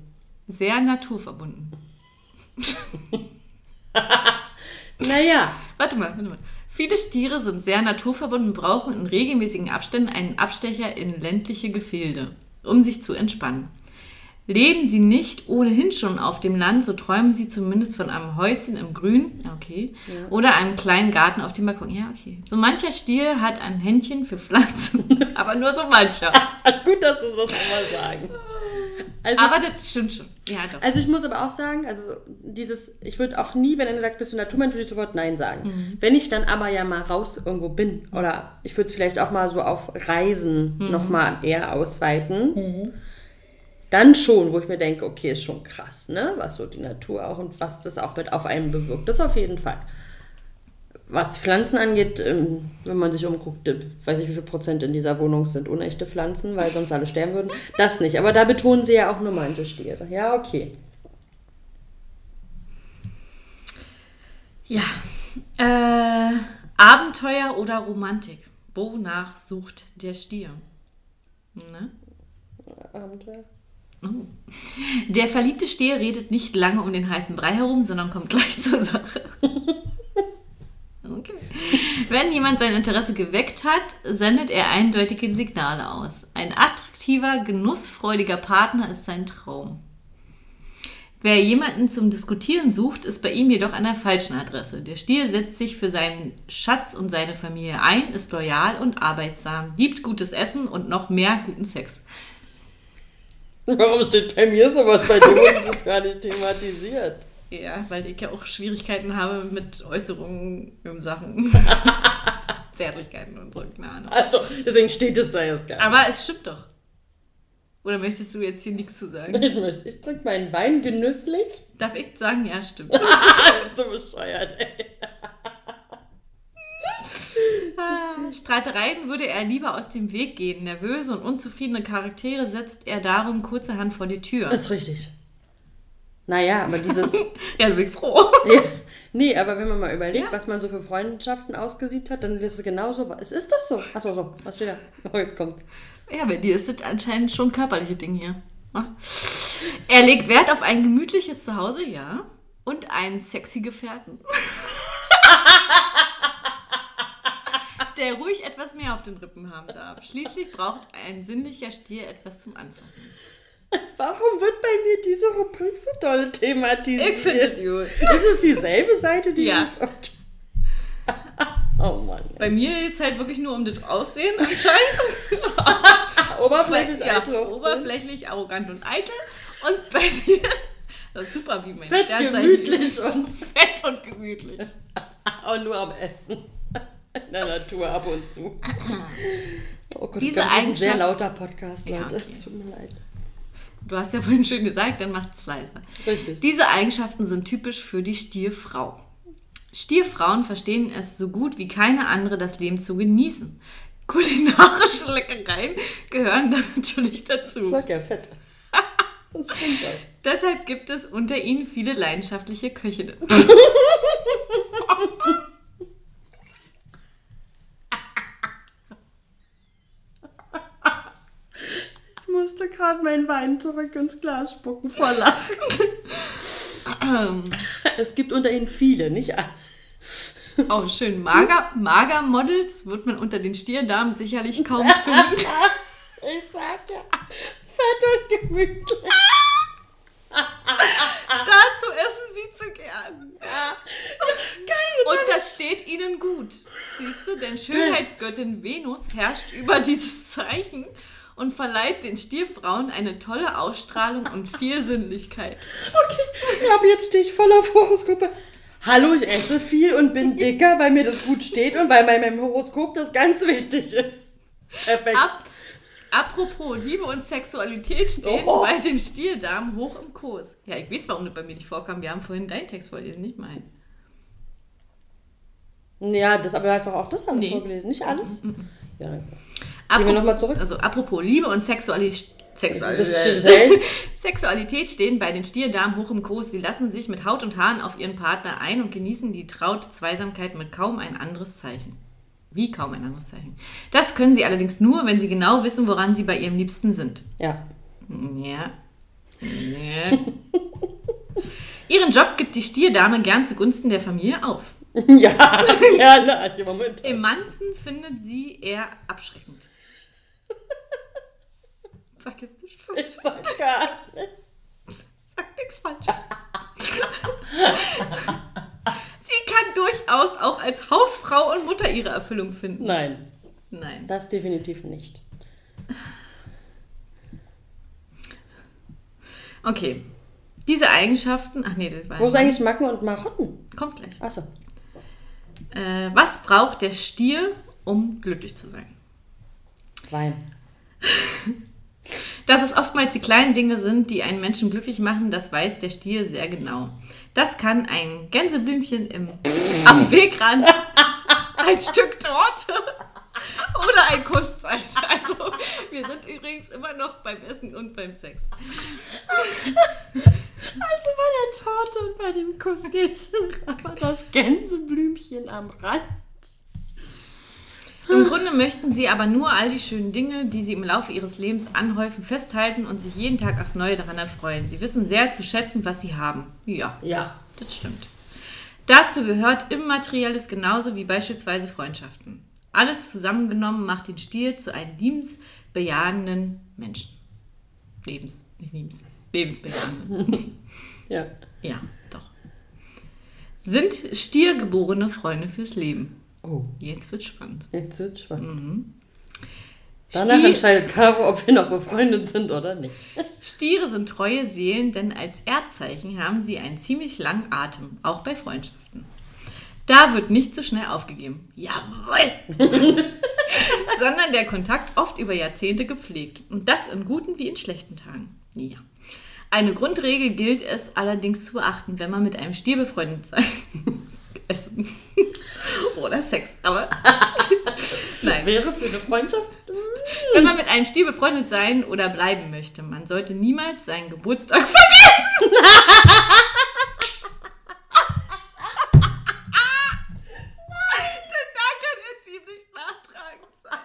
Sehr naturverbunden. <laughs>
Naja,
Warte mal, warte mal. Viele Stiere sind sehr naturverbunden und brauchen in regelmäßigen Abständen einen Abstecher in ländliche Gefilde, um sich zu entspannen. Leben sie nicht ohnehin schon auf dem Land, so träumen sie zumindest von einem Häuschen im Grün, ja, okay, oder einem kleinen Garten auf dem Balkon. Ja, okay. So mancher Stier hat ein Händchen für Pflanzen, <laughs> aber nur so mancher. <laughs>
gut, dass du das nochmal sagen. Also,
Aber das stimmt schon. Ja, doch.
also ich muss aber auch sagen, also dieses, ich würde auch nie, wenn einer sagt, bist du Naturmensch, würde ich sofort Nein sagen. Wenn ich dann aber ja mal raus irgendwo bin, oder ich würde es vielleicht auch mal so auf Reisen nochmal eher ausweiten, dann schon, wo ich mir denke, okay, ist schon krass, ne? Was so die Natur auch und was das auch mit auf einen bewirkt. Das auf jeden Fall. Was Pflanzen angeht, ähm, wenn man sich umguckt, äh, weiß ich, wie viel Prozent in dieser Wohnung sind unechte Pflanzen, weil sonst alle sterben würden. Das nicht. Aber da betonen sie ja auch nur manche Stiere. Ja, okay.
Ja. Äh, Abenteuer oder Romantik? Wonach sucht der Stier? Ne?
Abenteuer.
Oh. Der verliebte Stier redet nicht lange um den heißen Brei herum, sondern kommt gleich zur Sache. Okay. Wenn jemand sein Interesse geweckt hat, sendet er eindeutige Signale aus. Ein attraktiver, genussfreudiger Partner ist sein Traum. Wer jemanden zum Diskutieren sucht, ist bei ihm jedoch an der falschen Adresse. Der Stier setzt sich für seinen Schatz und seine Familie ein, ist loyal und arbeitsam, liebt gutes Essen und noch mehr guten Sex.
Warum steht bei mir sowas bei dir und das gar nicht thematisiert?
Ja, weil ich ja auch Schwierigkeiten habe mit Äußerungen in Sachen <laughs> Zärtlichkeiten und so, keine Ahnung.
Also, deswegen steht es da jetzt gar nicht.
Aber es stimmt doch. Oder möchtest du jetzt hier nichts zu sagen?
Ich, möchte, ich trinke meinen Wein genüsslich.
Darf ich sagen, ja, stimmt. <laughs>
Bist du bescheuert, ey.
Streitereien würde er lieber aus dem Weg gehen. Nervöse und unzufriedene Charaktere setzt er darum kurzerhand vor die Tür.
Ist richtig. Naja, aber dieses. <laughs>
ja, bin ich froh.
Ja. Nee, aber wenn man mal überlegt,
Ja.
was man so für Freundschaften ausgesiebt hat, dann ist es genauso. Es ist das so. Achso, so. Was steht da? Oh, jetzt kommt's.
Ja, bei dir ist das anscheinend schon körperliche Ding hier. Er legt Wert auf ein gemütliches Zuhause, ja. Und einen sexy Gefährten. <laughs> Der ruhig etwas mehr auf den Rippen haben darf. Schließlich braucht ein sinnlicher Stier etwas zum Anfassen.
Warum wird bei mir diese Rubrik so doll thematisiert?
Ich finde das gut.
Ist es dieselbe Seite, die
Ja.
du- <laughs> Oh Mann.
Bei mir jetzt halt wirklich nur um das Aussehen anscheinend. <laughs>
Oberflächlich
ja,
eitel
oberflächlich, arrogant und eitel. Und bei dir, <laughs> ist super, wie mein
Fett,
Sternzeichen
gemütlich
ist.
und-
fett und gemütlich.
Und nur am Essen. In der Natur ab und zu. Oh Gott,
Diese
das ist ein sehr lauter Podcast,
Ja,
Leute.
okay.
Es tut mir leid.
Du hast ja vorhin schön gesagt, dann macht es leiser.
Richtig.
Diese Eigenschaften sind typisch für die Stierfrau. Stierfrauen verstehen es so gut wie keine andere, das Leben zu genießen. Kulinarische Leckereien gehören da natürlich dazu.
Sag ja, fett. Das stimmt auch.
Deshalb gibt es unter ihnen viele leidenschaftliche Köchinnen. <laughs>
musste gerade meinen Wein zurück ins Glas spucken vor Lachen. <clears throat> es gibt unter ihnen viele, nicht alle.
Oh, schön. Mager, Mager-Models wird man unter den Stierdamen sicherlich kaum <laughs> finden.
Ich sag ja, fett und gemütlich.
Dazu essen sie zu gern.
Geil,
Und das steht ihnen gut. Siehst du, denn Schönheitsgöttin Venus herrscht über dieses Zeichen und verleiht den Stierfrauen eine tolle Ausstrahlung und viel <laughs> Sinnlichkeit.
Okay, ja, aber jetzt stehe ich voll auf Horoskope. Hallo, ich esse viel und bin dicker, weil mir das gut steht und weil bei meinem Horoskop das ganz wichtig ist. Perfekt.
Ab, apropos Liebe und Sexualität stehen
Oh.
bei den Stierdamen hoch im Kurs. Ja, ich weiß, warum das bei mir nicht vorkam. Wir haben vorhin deinen Text vorgelesen, nicht meinen.
Ja, das, aber du hast doch auch das alles
Nee.
vorgelesen, nicht alles? Ja,
Apro-
wir noch mal zurück?
Also apropos Liebe und Sexualität. Sexualität. <laughs>
Sexualität.
Stehen bei den Stierdamen hoch im Kurs. Sie lassen sich mit Haut und Haaren auf ihren Partner ein und genießen die traute Zweisamkeit mit kaum ein anderes Zeichen. Wie kaum ein anderes Zeichen. Das können sie allerdings nur, wenn sie genau wissen, woran sie bei ihrem Liebsten sind.
Ja.
Ja. Ja. <laughs> Ihren Job gibt die Stierdame gern zugunsten der Familie auf. <laughs>
Ja, gerne. Moment.
Emanzen findet sie eher abschreckend. Sag jetzt nicht falsch.
Ich sag gar nicht.
Sag nichts falsch. <laughs> Sie kann durchaus auch als Hausfrau und Mutter ihre Erfüllung finden.
Nein,
Nein.
das definitiv nicht.
Okay. Diese Eigenschaften. Ach nee, das war.
Wo ist eigentlich Macken und Marotten?
Kommt gleich.
Achso.
Äh, was braucht der Stier, um glücklich zu sein?
Wein. <laughs>
Dass es oftmals die kleinen Dinge sind, die einen Menschen glücklich machen, das weiß der Stier sehr genau. Das kann ein Gänseblümchen im, <laughs> am Wegrand, <laughs> ein Stück Torte <laughs> oder ein Kuss sein. Also, wir sind übrigens immer noch beim Essen und beim Sex.
Also bei der Torte und bei dem Kuss geht aber das Gänseblümchen am Rand.
Im <laughs> Grunde möchten sie aber nur all die schönen Dinge, die sie im Laufe ihres Lebens anhäufen, festhalten und sich jeden Tag aufs Neue daran erfreuen. Sie wissen sehr zu schätzen, was sie haben. Ja,
Ja.
das stimmt. Dazu gehört Immaterielles genauso wie beispielsweise Freundschaften. Alles zusammengenommen macht den Stier zu einem liebensbejahenden Menschen. Lebens, nicht liebens, lebensbejahenden. <laughs>
Ja.
ja, doch. Sind stiergeborene Freunde fürs Leben.
Oh,
Jetzt wird's spannend.
jetzt wird spannend.
Mhm.
Danach
Stier-
entscheidet Caro, ob wir noch befreundet sind oder nicht. <laughs>
Stiere sind treue Seelen, denn als Erdzeichen haben sie einen ziemlich langen Atem, auch bei Freundschaften. Da wird nicht so schnell aufgegeben. Jawohl! <laughs> Sondern der Kontakt oft über Jahrzehnte gepflegt. Und das in guten wie in schlechten Tagen. Ja. Eine Grundregel gilt es allerdings zu beachten, wenn man mit einem Stier befreundet sein. <laughs> Essen. <laughs> Oder Sex. Aber. <laughs> Nein.
Wäre für eine Freundschaft?
Wenn man mit einem Stier befreundet sein oder bleiben möchte, man sollte niemals seinen Geburtstag <laughs> vergessen. Denn da kann er ziemlich nachtragend sein.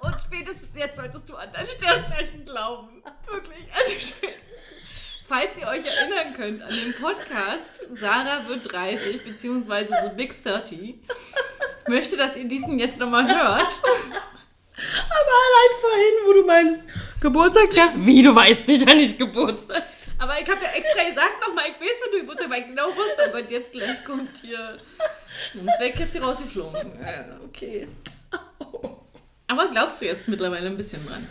Und spätestens jetzt solltest du an das Sternzeichen glauben. Wirklich, also spätestens. Falls ihr euch erinnern könnt an den Podcast Sarah wird 30 beziehungsweise The Big 30, möchte, dass ihr diesen jetzt nochmal hört.
Aber allein vorhin, wo du meinst, Geburtstag, ja. Wie, du weißt nicht, wann ich Geburtstag
Aber ich habe ja extra gesagt nochmal, ich weiß, wenn du Geburtstag weil ich genau wusste, oh Gott, jetzt gleich kommt hier. Wäre ich jetzt hier rausgeflogen. Ja, okay. Aber glaubst du jetzt mittlerweile ein bisschen dran?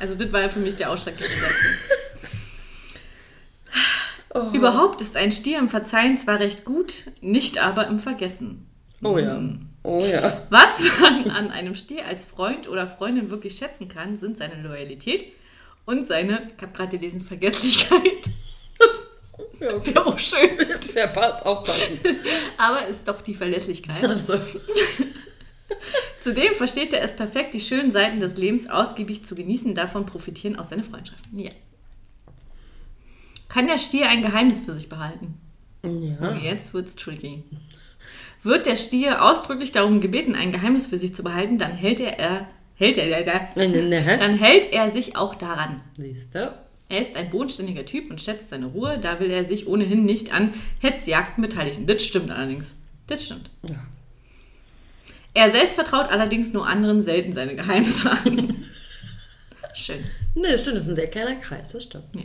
Also, das war ja für mich der ausschlaggebende Satz.
Oh.
Überhaupt ist ein Stier im Verzeihen zwar recht gut, nicht aber im Vergessen.
Oh ja. Oh ja.
Was man an einem Stier als Freund oder Freundin wirklich schätzen kann, sind seine Loyalität und seine, ich habe gerade gelesen, Vergesslichkeit.
Ja, okay.
Wäre <laughs> auch schön.
Wer passt, aufpassen.
Aber ist doch die Verlässlichkeit.
Also, <laughs>
Zudem versteht er es perfekt, die schönen Seiten des Lebens ausgiebig zu genießen, davon profitieren auch seine Freundschaften. Ja. Kann der Stier ein Geheimnis für sich behalten?
Ja.
jetzt wird's tricky. Wird der Stier ausdrücklich darum gebeten, ein Geheimnis für sich zu behalten, dann hält er, er hält er, er,
ne.
dann hält er sich auch daran.
Siehst du?
Er ist ein bodenständiger Typ und schätzt seine Ruhe, da will er sich ohnehin nicht an Hetzjagden beteiligen. Das stimmt allerdings. Das stimmt.
Ja.
Er selbst vertraut allerdings nur anderen selten seine Geheimnisse an. <laughs> Schön.
Ne, das stimmt, das ist ein sehr kleiner Kreis, das stimmt.
Ja.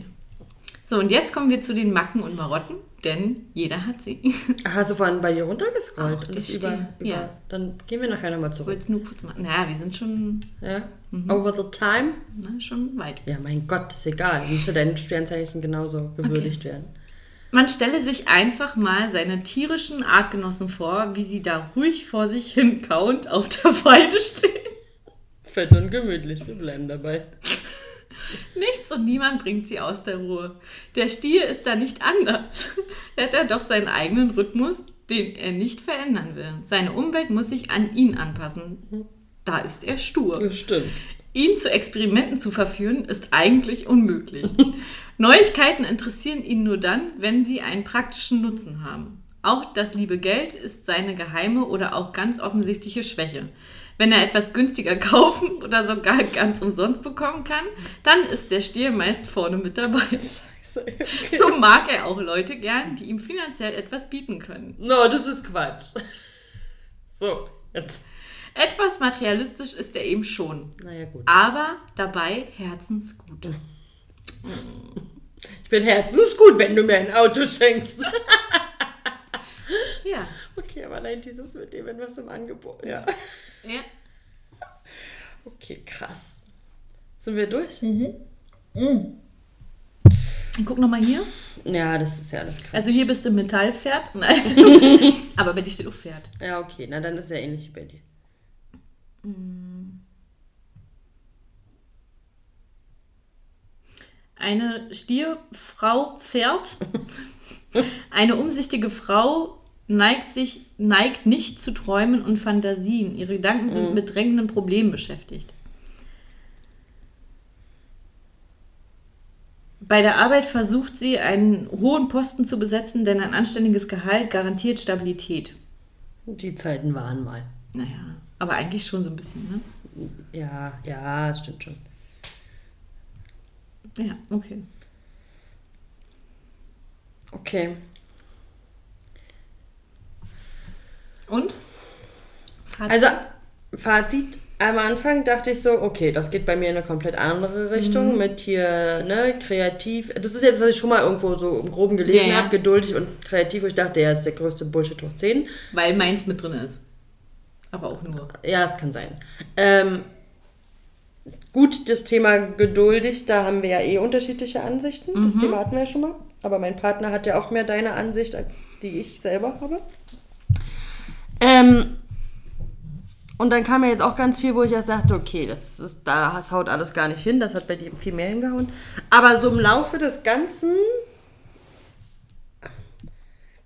So, und jetzt kommen wir zu den Macken und Marotten, denn jeder hat sie. <laughs>
Ach, Hast du vorhin bei dir runtergescrollt?
Auch
und das über, über,
ja.
Dann gehen wir nachher nochmal
Ich
zurück.
wollte es nur kurz machen. Naja, wir sind schon,
Ja?
Mhm.
Over the time?
na, schon weit.
Ja, mein Gott, ist egal. Müsste dein Sternzeichen genauso gewürdigt werden.
Man stelle sich einfach mal seine tierischen Artgenossen vor, wie sie da ruhig vor sich hin kauend auf der Weide stehen.
Fett und gemütlich, wir bleiben dabei. <laughs>
Nichts und niemand bringt sie aus der Ruhe. Der Stier ist da nicht anders. <laughs> Er hat er doch seinen eigenen Rhythmus, den er nicht verändern will. Seine Umwelt muss sich an ihn anpassen. Da ist er stur.
Das stimmt.
Ihn zu Experimenten zu verführen, ist eigentlich unmöglich. <laughs> Neuigkeiten interessieren ihn nur dann, wenn sie einen praktischen Nutzen haben. Auch das liebe Geld ist seine geheime oder auch ganz offensichtliche Schwäche. Wenn er etwas günstiger <laughs> kaufen oder sogar ganz umsonst bekommen kann, dann ist der Stier meist vorne mit dabei.
Scheiße, okay.
So mag er auch Leute gern, die ihm finanziell etwas bieten können.
No, das ist Quatsch. So, jetzt.
Etwas materialistisch ist er eben schon,
Naja, gut.
aber dabei herzensgut. <laughs>
Ich bin herzensgut, wenn du mir ein Auto schenkst.
Ja.
Nein, dieses mit dem, wenn was im Angebot. Ja.
ja.
Okay, krass. Sind wir durch?
Guck noch mal hier.
Ja, das ist ja alles krass.
Also hier bist du Metallpferd. <laughs> Nein. <laughs> Aber bei dir steht auch Pferd.
Ja, okay, na dann ist ja ähnlich wie bei dir.
Eine Stierfrau Pferd. <laughs> Eine umsichtige Frau neigt sich neigt nicht zu Träumen und Fantasien. Ihre Gedanken sind mit drängenden Problemen beschäftigt. Bei der Arbeit versucht sie, einen hohen Posten zu besetzen, denn ein anständiges Gehalt garantiert Stabilität.
Die Zeiten waren mal.
Naja, aber eigentlich schon so ein bisschen, ne?
Ja, ja, stimmt schon.
Ja, okay.
Okay.
Und?
Fazit? Also, Fazit. Am Anfang dachte ich so, okay, das geht bei mir in eine komplett andere Richtung mhm. mit hier, ne, kreativ. Das ist jetzt, was ich schon mal irgendwo so im Groben gelesen ja, ja. habe, geduldig und kreativ, ich dachte, der ist der größte Bullshit hoch 10.
Weil meins mit drin ist. Aber auch nur.
Ja, es kann sein. Ähm, gut, das Thema geduldig, da haben wir ja eh unterschiedliche Ansichten. Mhm. Das Thema hatten wir ja schon mal. Aber mein Partner hat ja auch mehr deine Ansicht, als die ich selber habe. Ähm, und dann kam ja jetzt auch ganz viel, wo ich erst dachte, okay, das, ist, das haut alles gar nicht hin, das hat bei dir viel mehr hingehauen. Aber so im Laufe des Ganzen,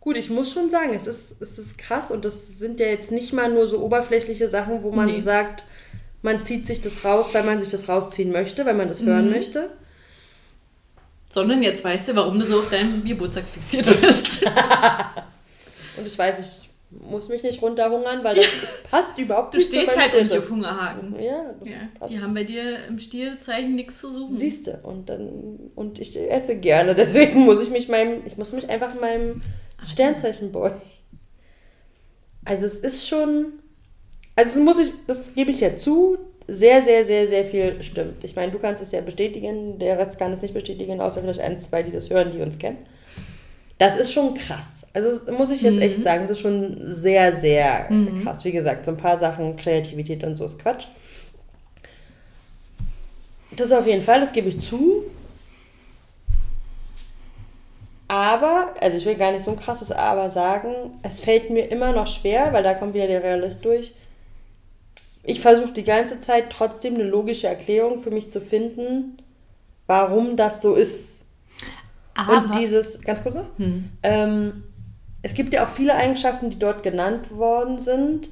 gut, ich muss schon sagen, es ist, es ist krass und das sind ja jetzt nicht mal nur so oberflächliche Sachen, wo man nee. sagt, man zieht sich das raus, weil man sich das rausziehen möchte, weil man das mhm. hören möchte.
Sondern jetzt weißt du, warum du so auf deinen Geburtstag fixiert bist. <laughs>
und ich weiß, ich muss mich nicht runterhungern, weil das <laughs> passt überhaupt
du nicht. Du stehst halt nicht auf Hungerhaken. Ja, ja die haben bei dir im Stierzeichen nichts zu suchen.
Siehst du. Und dann und ich esse gerne, <laughs> deswegen muss ich mich meinem, ich muss mich einfach meinem Sternzeichen beugen. Also es ist schon, also das muss ich, das gebe ich ja zu, sehr, sehr, sehr, sehr viel stimmt. Ich meine, du kannst es ja bestätigen, der Rest kann es nicht bestätigen, außer vielleicht ein, zwei, die das hören, die uns kennen. Das ist schon krass. Also das muss ich jetzt mhm. echt sagen, es ist schon sehr, sehr mhm. krass. Wie gesagt, so ein paar Sachen, Kreativität und so ist Quatsch. Das auf jeden Fall, das gebe ich zu. Aber, also ich will gar nicht so ein krasses Aber sagen, es fällt mir immer noch schwer, weil da kommt wieder der Realist durch. Ich versuche die ganze Zeit trotzdem eine logische Erklärung für mich zu finden, warum das so ist. Aber und dieses, ganz kurz noch, hm. ähm, es gibt ja auch viele Eigenschaften, die dort genannt worden sind,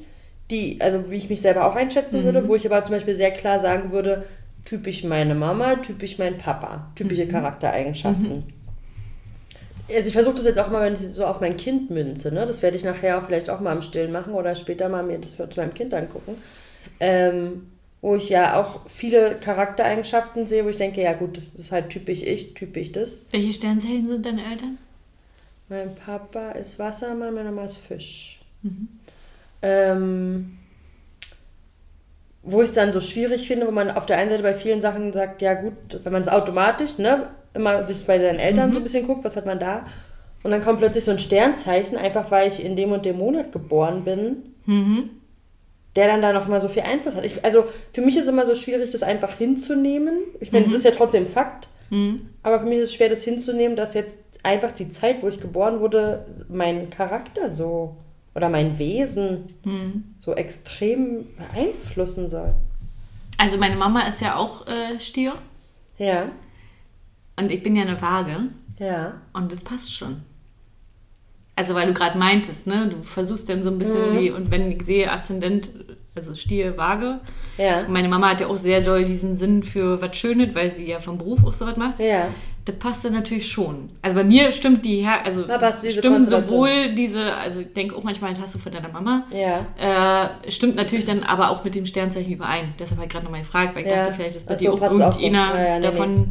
die, also wie ich mich selber auch einschätzen mhm. würde, wo ich aber zum Beispiel sehr klar sagen würde, typisch meine Mama, typisch mein Papa, typische mhm. Charaktereigenschaften. Mhm. Also ich versuche das jetzt auch mal, wenn ich so auf mein Kind münze, ne? das werde ich nachher vielleicht auch mal im Stillen machen oder später mal mir das zu meinem Kind angucken. Ähm, wo ich ja auch viele Charaktereigenschaften sehe, wo ich denke, ja gut, das ist halt typisch ich, typisch das.
Welche Sternzeichen sind deine Eltern?
Mein Papa ist Wassermann, meine Mama ist Fisch. Mhm. Ähm, wo ich es dann so schwierig finde, wo man auf der einen Seite bei vielen Sachen sagt, ja gut, wenn man es automatisch, ne, immer sich bei seinen Eltern mhm. so ein bisschen guckt, was hat man da? Und dann kommt plötzlich so ein Sternzeichen, einfach weil ich in dem und dem Monat geboren bin. Mhm der dann da nochmal so viel Einfluss hat. Ich, also für mich ist es immer so schwierig, das einfach hinzunehmen. Ich meine, es mhm. ist ja trotzdem Fakt, mhm. aber für mich ist es schwer, das hinzunehmen, dass jetzt einfach die Zeit, wo ich geboren wurde, meinen Charakter so oder mein Wesen mhm. so extrem beeinflussen soll.
Also meine Mama ist ja auch äh, Stier. Ja. Und ich bin ja eine Waage. Ja. Und das passt schon. Also weil du gerade meintest, ne? Du versuchst dann so ein bisschen mhm. die, und wenn ich sehe Aszendent, also Stier, Waage. Ja. meine Mama hat ja auch sehr doll diesen Sinn für was Schönes, weil sie ja vom Beruf auch so was macht. Ja. Das passt dann natürlich schon. Also bei mir stimmt die her, also stimmen sowohl diese, also ich denke auch manchmal, das hast du von deiner Mama. Ja. Äh, stimmt natürlich dann aber auch mit dem Sternzeichen überein. Deshalb habe ich gerade nochmal gefragt, weil ich ja. dachte, vielleicht ist bei dir auch irgendeiner so. ja, nee, davon. Nee.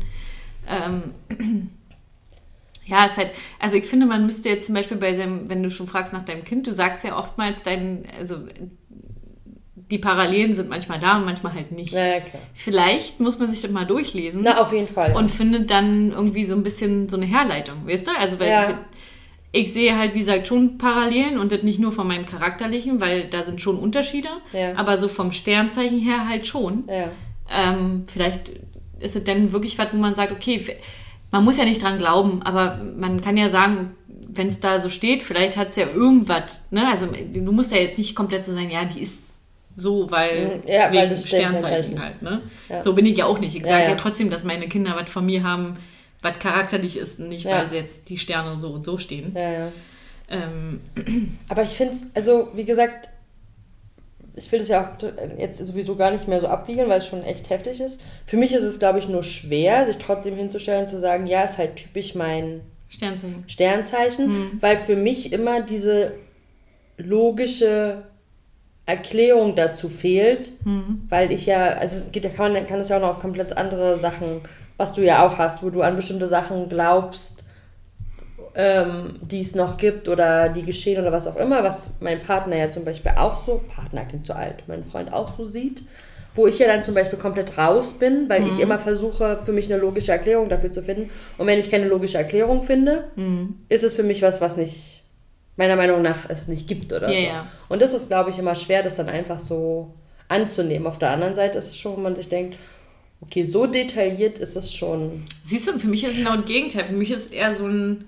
Ähm, <clears throat> ja, es ist halt, also ich finde, man müsste jetzt zum Beispiel bei seinem, wenn du schon fragst nach deinem Kind, du sagst ja oftmals dein, also die Parallelen sind manchmal da und manchmal halt nicht. Ja, klar. Vielleicht muss man sich das mal durchlesen.
Na, auf jeden Fall.
Und findet dann irgendwie so ein bisschen so eine Herleitung, weißt du? Also, weil ja. ich sehe halt, wie gesagt, schon Parallelen und das nicht nur von meinem Charakterlichen, weil da sind schon Unterschiede, ja. aber so vom Sternzeichen her halt schon. Ja. Ähm, vielleicht ist es dann wirklich was, wo man sagt, okay, man muss ja nicht dran glauben, aber man kann ja sagen, wenn es da so steht, vielleicht hat es ja irgendwas, ne? Also du musst ja jetzt nicht komplett so sagen, ja, die ist so, weil,
mhm. ja, weil das Sternzeichen
halt, ne? Ja. So bin ich ja auch nicht. Ich sage ja, ja. trotzdem, dass meine Kinder was von mir haben, was charakterlich ist, nicht weil sie jetzt die Sterne so und so stehen.
Ähm. Aber ich finde es, also wie gesagt, ich will das ja auch jetzt sowieso gar nicht mehr so abwiegeln, weil es schon echt heftig ist. Für mich ist es, glaube ich, nur schwer, sich trotzdem hinzustellen und zu sagen, ja, ist halt typisch mein
Sternzeichen.
Sternzeichen, mhm. weil für mich immer diese logische Erklärung dazu fehlt, mhm. weil ich ja, also da kann man kann es ja auch noch auf komplett andere Sachen, was du ja auch hast, wo du an bestimmte Sachen glaubst, ähm, die es noch gibt oder die geschehen oder was auch immer, was mein Partner ja zum Beispiel auch so, Partner klingt zu alt, mein Freund auch so sieht, wo ich ja dann zum Beispiel komplett raus bin, weil mhm. ich immer versuche, für mich eine logische Erklärung dafür zu finden. Und wenn ich keine logische Erklärung finde, mhm. ist es für mich was, was nicht, meiner Meinung nach, es nicht gibt oder ja, so. Ja. Und das ist, glaube ich, immer schwer, das dann einfach so anzunehmen. Auf der anderen Seite ist es schon, wo man sich denkt, okay, so detailliert ist es schon.
Siehst du, für mich ist es genau das Gegenteil. Für mich ist es eher so ein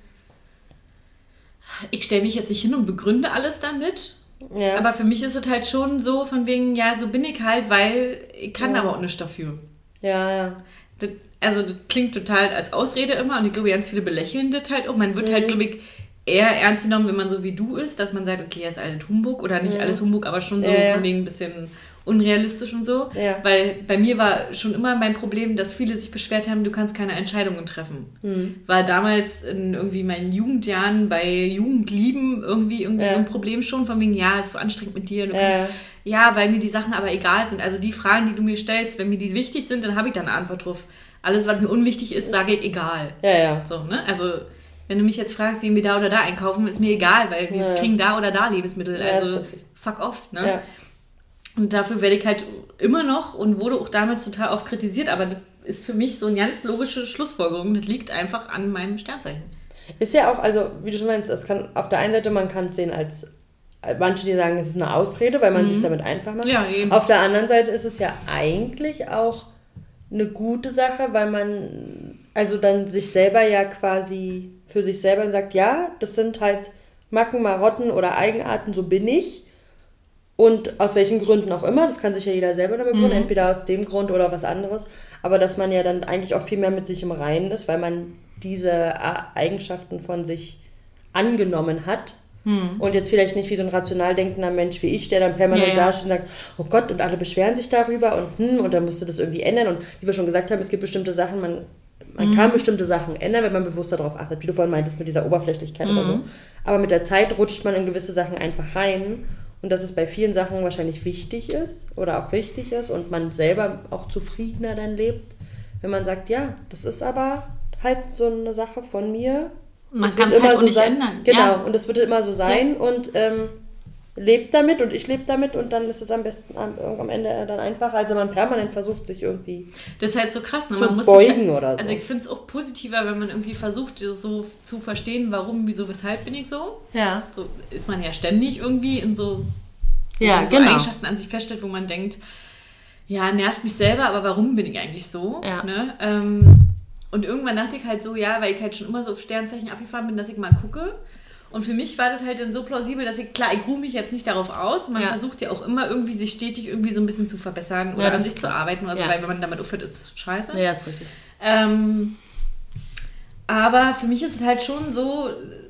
ich stelle mich jetzt nicht hin und begründe alles damit. Ja. Aber für mich ist es halt schon so, von wegen, ja, so bin ich halt, weil ich kann ja. aber auch nichts dafür.
Ja, ja.
Das, also, das klingt total als Ausrede immer und ich glaube, ganz viele belächeln das halt auch. Man wird halt, mhm. halt, glaube ich, eher ernst genommen, wenn man so wie du ist, dass man sagt, okay, er ist alles Humbug oder nicht mhm. alles Humbug, aber schon so ja, von wegen ein bisschen unrealistisch und so. Ja. Weil bei mir war schon immer mein Problem, dass viele sich beschwert haben, du kannst keine Entscheidungen treffen. Mhm. War damals in irgendwie meinen Jugendjahren bei Jugendlieben irgendwie, irgendwie ja. so ein Problem schon, von wegen, ja, ist so anstrengend mit dir. Du kannst, ja, weil mir die Sachen aber egal sind. Also die Fragen, die du mir stellst, wenn mir die wichtig sind, dann habe ich da eine Antwort drauf. Alles, was mir unwichtig ist, sage ich egal.
Ja, ja.
So, ne? Also wenn du mich jetzt fragst, gehen wir da oder da einkaufen, ist mir egal, weil wir ja, kriegen da oder da Lebensmittel. also fuck off, ne? Ja. Und dafür werde ich halt immer noch und wurde auch damals total oft kritisiert, aber das ist für mich so eine ganz logische Schlussfolgerung. Das liegt einfach an meinem Sternzeichen.
Ist ja auch, also wie du schon meinst, es kann auf der einen Seite, man kann es sehen als manche, die sagen, es ist eine Ausrede, weil man mhm. sich damit einfach macht. Ja, eben. Auf der anderen Seite ist es ja eigentlich auch eine gute Sache, weil man also dann sich selber ja quasi für sich selber sagt, ja, das sind halt Macken, Marotten oder Eigenarten, so bin ich. Und aus welchen Gründen auch immer, das kann sich ja jeder selber damit begründen, mhm. entweder aus dem Grund oder was anderes. Aber dass man ja dann eigentlich auch viel mehr mit sich im Reinen ist, weil man diese Eigenschaften von sich angenommen hat. Mhm. Und jetzt vielleicht nicht wie so ein rational denkender Mensch wie ich, der dann permanent ja, ja. da steht und sagt, oh Gott, und alle beschweren sich darüber und hm, und dann musste das irgendwie ändern. Und wie wir schon gesagt haben, es gibt bestimmte Sachen, man, man mhm. kann bestimmte Sachen ändern, wenn man bewusster darauf achtet, wie du vorhin meintest mit dieser Oberflächlichkeit oder so. Mhm. Aber mit der Zeit rutscht man in gewisse Sachen einfach rein und dass es bei vielen Sachen wahrscheinlich wichtig ist oder auch richtig ist und man selber auch zufriedener dann lebt, wenn man sagt, ja, das ist aber halt so eine Sache von mir. Man kann es halt so nicht sein. ändern. Genau, ja. und es wird immer so sein ja. und ähm, lebt damit und ich lebe damit und dann ist es am besten am, am Ende dann einfach, also man permanent versucht sich irgendwie
das ist halt so krass, ne? man muss beugen halt, oder so. Also ich finde es auch positiver, wenn man irgendwie versucht so zu verstehen, warum, wieso, weshalb bin ich so.
Ja.
So ist man ja ständig irgendwie in so, ja, so genau. Eigenschaften an sich feststellt, wo man denkt, ja, nervt mich selber, aber warum bin ich eigentlich so? Ja. Ne? Ähm, und irgendwann dachte ich halt so, ja, weil ich halt schon immer so auf Sternzeichen abgefahren bin, dass ich mal gucke und für mich war das halt dann so plausibel, dass ich, klar, ich ruhe mich jetzt nicht darauf aus. Man ja. versucht ja auch immer irgendwie sich stetig irgendwie so ein bisschen zu verbessern oder ja, an sich zu arbeiten oder so, weil wenn man damit aufhört, ist scheiße.
Ja, ist richtig.
Ähm, aber für mich ist es halt schon so,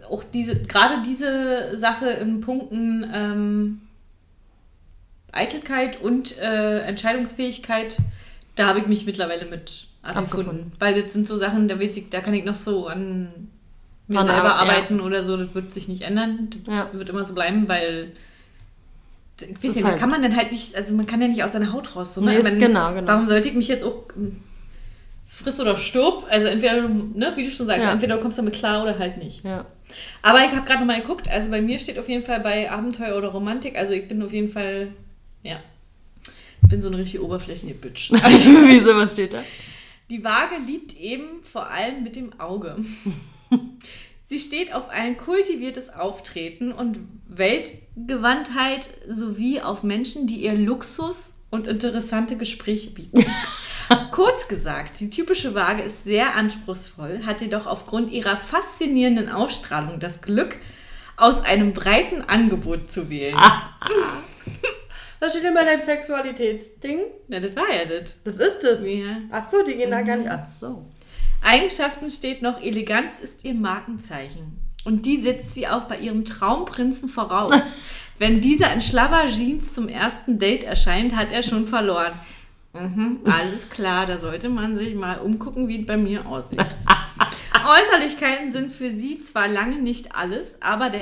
auch diese, gerade diese Sache in Punkten ähm, Eitelkeit und äh, Entscheidungsfähigkeit, da habe ich mich mittlerweile mit abgefunden. Weil das sind so Sachen, da weiß ich, da kann ich noch so an mir An selber Arbeit, arbeiten ja. oder so, das wird sich nicht ändern. Das ja. wird immer so bleiben, weil weiß nicht, halt kann man dann halt nicht, also man kann ja nicht aus seiner Haut raus. So, ne? nee, man, genau, genau. Warum sollte ich mich jetzt auch hm, friss oder stirb? Also entweder, ne, wie du schon sagst, ja. entweder du kommst damit klar oder halt nicht.
Ja.
Aber ich habe gerade nochmal geguckt, also bei mir steht auf jeden Fall bei Abenteuer oder Romantik, also ich bin auf jeden Fall, ja, ich bin so eine richtig oberflächliche Bitch. <laughs>
Wieso, was steht da?
Die Waage liebt eben vor allem mit dem Auge. <laughs> <laughs> Sie steht auf ein kultiviertes Auftreten und Weltgewandtheit sowie auf Menschen, die ihr Luxus und interessante Gespräche bieten. <laughs> Kurz gesagt, die typische Waage ist sehr anspruchsvoll, hat jedoch aufgrund ihrer faszinierenden Ausstrahlung das Glück, aus einem breiten Angebot zu wählen. <laughs>
Was steht denn bei deinem Sexualitätsding?
Na, das war ja das.
Das ist das? Ja. Ach so, die gehen da gar nicht. Ach so.
Eigenschaften steht noch, Eleganz ist ihr Markenzeichen. Und die setzt sie auch bei ihrem Traumprinzen voraus. <laughs> Wenn dieser in Schlabber-Jeans zum ersten Date erscheint, hat er schon verloren. Mhm, alles klar, da sollte man sich mal umgucken, wie es bei mir aussieht. <laughs> <laughs> Äußerlichkeiten sind für sie zwar lange nicht alles, aber der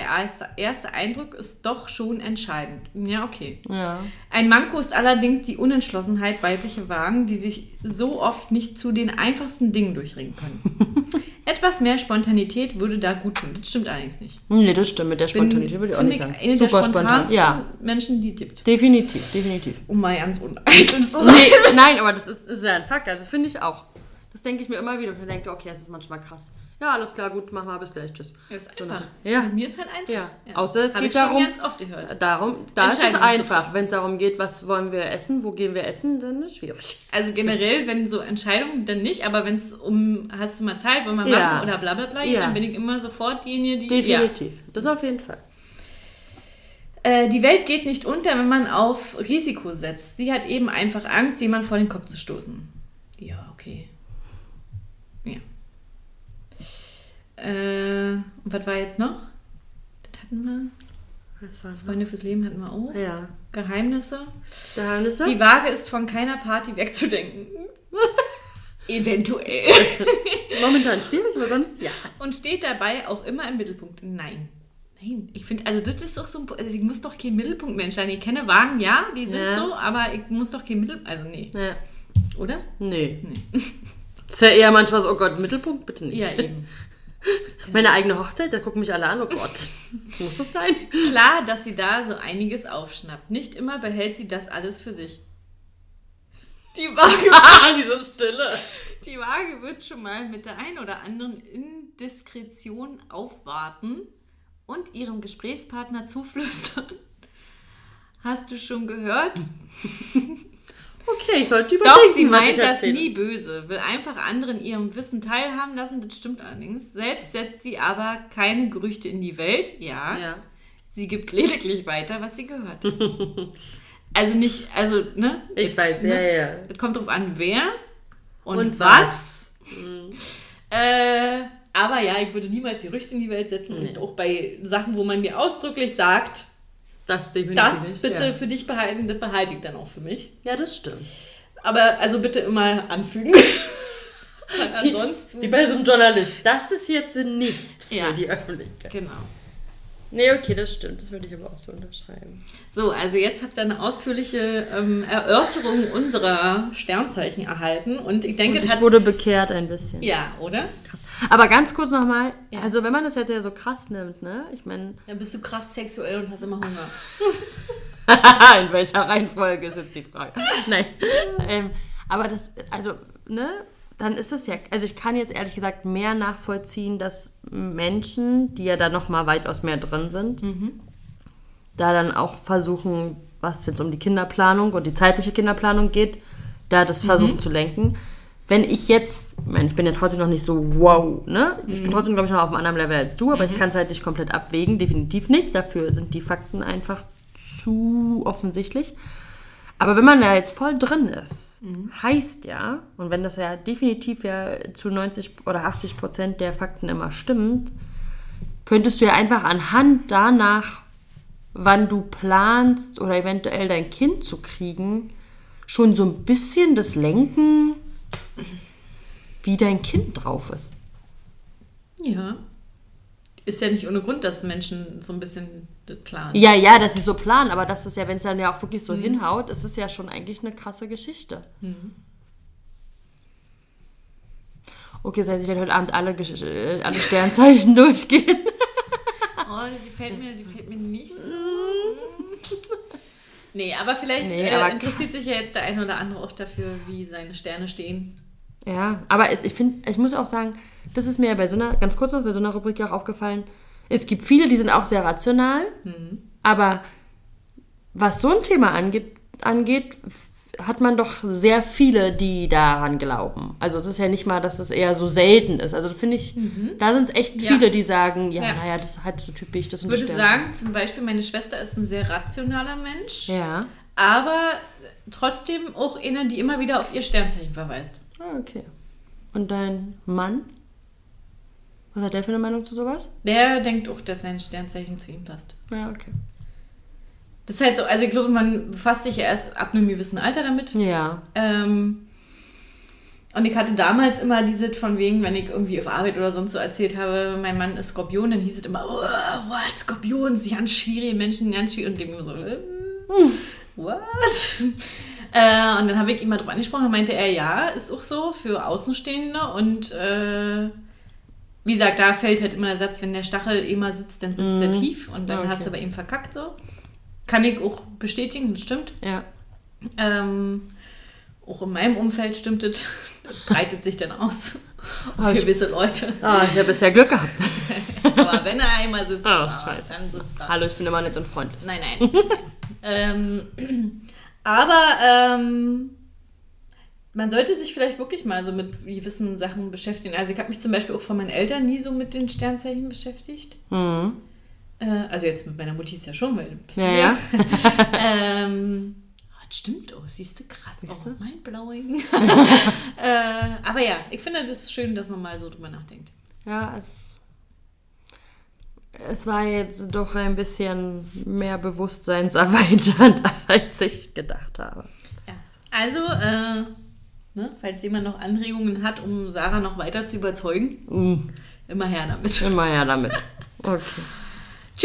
erste, Eindruck ist doch schon entscheidend. Ja, okay.
Ja.
Ein Manko ist allerdings die Unentschlossenheit weiblicher Wagen, die sich so oft nicht zu den einfachsten Dingen durchringen können. <laughs> Etwas mehr Spontanität würde da gut tun. Das stimmt allerdings nicht.
Nee, das stimmt. Mit der Spontanität würde ich auch nicht
ich
sagen.
eine der
Super spontan.
spontansten
Ja,
Menschen, die gibt.
definitiv, definitiv.
Um mal ganz uneitel zu sein.
Nee, nein, aber das ist, ist ja ein Fakt. Also, das finde ich auch. Das denke ich mir immer wieder. Und ich denke, okay, das ist manchmal krass. Ja, alles klar, gut, mach mal, bis gleich, tschüss.
Das ist
So
einfach.
eine- ja.
Mir ist halt einfach.
Ja. Außer es
Hab
geht
ich schon
darum-
ganz oft gehört.
Darum, da ist es einfach. Wenn es darum geht, was wollen wir essen, wo gehen wir essen, dann ist es schwierig.
Also generell, wenn so Entscheidungen, dann nicht, aber wenn es um, hast du mal Zeit, wollen wir machen
Ja.
oder bla bla bla,
Ja.
dann bin ich immer sofort diejenige, die. Ja.
Definitiv. Das auf jeden Fall.
Äh, die Welt geht nicht unter, wenn man auf Risiko setzt. Sie hat eben einfach Angst, jemand vor den Kopf zu stoßen. Ja, okay. Ja. Äh, und was war jetzt noch? Das hatten wir. Freunde fürs Leben hatten wir auch.
Ja.
Geheimnisse.
Geheimnisse?
Die Waage ist von keiner Party wegzudenken. <laughs> Eventuell. <laughs>
Momentan schwierig, aber sonst ja.
Und steht dabei auch immer im Mittelpunkt. Nein. Nein, ich finde, also das ist doch so ein, also ich muss doch kein Mittelpunktmensch sein. Ich kenne Wagen, ja, die sind
Ja.
so, aber ich muss doch kein Mittel, also nee,
ja.
oder?
Nee. Das ist ja eher manchmal so, oh Gott, Mittelpunkt, bitte nicht.
Ja, eben. <laughs> <laughs>
Meine eigene Hochzeit, da gucken mich alle an, oh Gott. <laughs> Muss das sein?
Klar, dass sie da so einiges aufschnappt. Nicht immer behält sie das alles für sich. Die Waage, <laughs>
Diese Stille.
die Waage wird schon mal mit der ein oder anderen Indiskretion aufwarten und ihrem Gesprächspartner zuflüstern. Hast du schon gehört?
Okay, ich sollte
Doch,
überdenken,
sie
was
meint das nie böse, will einfach anderen ihrem Wissen teilhaben lassen, das stimmt allerdings. Selbst setzt sie aber keine Gerüchte in die Welt, ja.
Ja.
Sie gibt lediglich weiter, was sie gehört. <laughs> also nicht, also, ne?
Ich
Jetzt,
weiß,
ne?
ja, ja.
Es kommt drauf an, wer und,
Und
was. Äh, aber ja, ich würde niemals Gerüchte in die Welt setzen und auch bei Sachen, wo man mir ausdrücklich sagt,
Das definitiv
das
nicht.
bitte
Ja.
für dich behalten, das behalte ich dann auch für mich.
ja, das stimmt.
Aber also bitte immer anfügen. <laughs> Ansonsten.
Wie bei so einem Journalist. Das ist jetzt nicht für
Ja.
die Öffentlichkeit.
Genau.
Nee, okay, das stimmt. Das würde ich aber auch so unterschreiben.
So, also jetzt habt ihr eine ausführliche ähm, Erörterung unserer Sternzeichen erhalten und ich denke,
Und
das
ich
hat.
wurde bekehrt ein bisschen.
ja, oder?
Krass. Aber ganz kurz nochmal,
Ja.
also wenn man das jetzt ja so krass nimmt, ne? Ich meine,
Dann bist du krass sexuell und hast immer Hunger. <laughs>
in welcher Reihenfolge ist jetzt die Frage? <laughs> Nein. ähm, aber das, also, ne? Dann ist es ja, also ich kann jetzt ehrlich gesagt mehr nachvollziehen, dass Menschen, die ja da nochmal weitaus mehr drin sind, da dann auch versuchen, was es um die Kinderplanung und die zeitliche Kinderplanung geht, da das versuchen zu lenken. Wenn ich jetzt, ich, meine, ich bin ja trotzdem noch nicht so wow, ne? Ich bin trotzdem, glaube ich, noch auf einem anderen Level als du, aber ich kann es halt nicht komplett abwägen, definitiv nicht. Dafür sind die Fakten einfach zu offensichtlich. Aber wenn man da jetzt voll drin ist, heißt ja, und wenn das ja definitiv ja zu 90 oder 80 Prozent der Fakten immer stimmt, könntest du ja einfach anhand danach, wann du planst oder eventuell dein Kind zu kriegen, schon so ein bisschen das lenken, wie dein Kind drauf ist.
Ja. Ist ja nicht ohne Grund, dass Menschen so ein bisschen planen.
Ja, ja, dass sie so planen, aber das ist ja, wenn es dann ja auch wirklich so hinhaut, ist es ja schon eigentlich eine krasse Geschichte. Okay, das heißt, ich werde heute Abend alle, Gesch- äh, alle Sternzeichen <laughs> durchgehen.
Oh, die fällt mir, die fällt mir nicht so. <laughs> Nee, aber vielleicht
Nee,
äh,
aber
interessiert sich ja jetzt der eine oder andere auch dafür, wie seine Sterne stehen.
Ja, aber es- ich finde, ich muss auch sagen, das ist mir bei so einer, ganz kurz noch bei so einer Rubrik auch aufgefallen, es gibt viele, die sind auch sehr rational, aber was so ein Thema angeht, angeht, hat man doch sehr viele, die daran glauben. Also das ist ja nicht mal, dass es eher so selten ist. Also finde ich, da sind es echt
Ja.
viele, die sagen, ja,
Ja.
naja, das ist halt so typisch, das
Ich würde sagen, zum Beispiel, meine Schwester ist ein sehr rationaler Mensch,
Ja.
aber trotzdem auch eine, die immer wieder auf ihr Sternzeichen verweist.
Ah, okay. Und dein Mann? Was hat der für eine Meinung zu sowas?
Der denkt auch, dass sein Sternzeichen zu ihm passt.
Ja, okay.
Das ist halt so, also ich glaube, man befasst sich ja erst ab einem gewissen Alter damit.
Ja.
Ähm, und ich hatte damals immer diese von wegen, wenn ich irgendwie auf Arbeit oder sonst so erzählt habe, mein Mann ist Skorpion, dann hieß es immer, oh, what, Skorpion, sie ganz schwierige Menschen, ganz schwierig. Und dem so, äh, what? Äh, und dann habe ich ihn mal drauf angesprochen und meinte er, ja, ist auch so für Außenstehende. Und äh, wie gesagt, da fällt halt immer der Satz, wenn der Stachel immer sitzt, dann sitzt er tief und dann
Okay.
hast du bei ihm verkackt so. Kann ich auch bestätigen, das stimmt.
Ja.
Ähm, auch in meinem Umfeld stimmt es. Das <laughs> breitet sich dann aus <laughs>
Ah, ich-
gewisse Leute.
Ah, ich habe bisher Glück gehabt. <laughs>
Aber wenn er einmal sitzt,
Ah,
ah,
scheiße.
dann sitzt er.
Hallo, ich bin immer nett und freundlich.
Nein, nein. ähm, aber ähm, man sollte sich vielleicht wirklich mal so mit gewissen Sachen beschäftigen. Also ich habe mich zum Beispiel auch von meinen Eltern nie so mit den Sternzeichen beschäftigt.
Mhm.
Äh, also jetzt mit meiner Mutti ist ja schon, weil du bist
Ja,
du
ja. <laughs>
ähm, ah, <laughs> das stimmt auch, siehst du, krass. Oh, mindblowing. <laughs> äh, aber ja, ich finde das schön, dass man mal so drüber nachdenkt.
Ja, es, es war jetzt doch ein bisschen mehr bewusstseinserweiternd, <laughs> als ich gedacht habe.
Ja. Also, äh, ne, falls jemand noch Anregungen hat, um Sarah noch weiter zu überzeugen,
Mhm.
immer her damit.
Immer her damit. Okay. <laughs>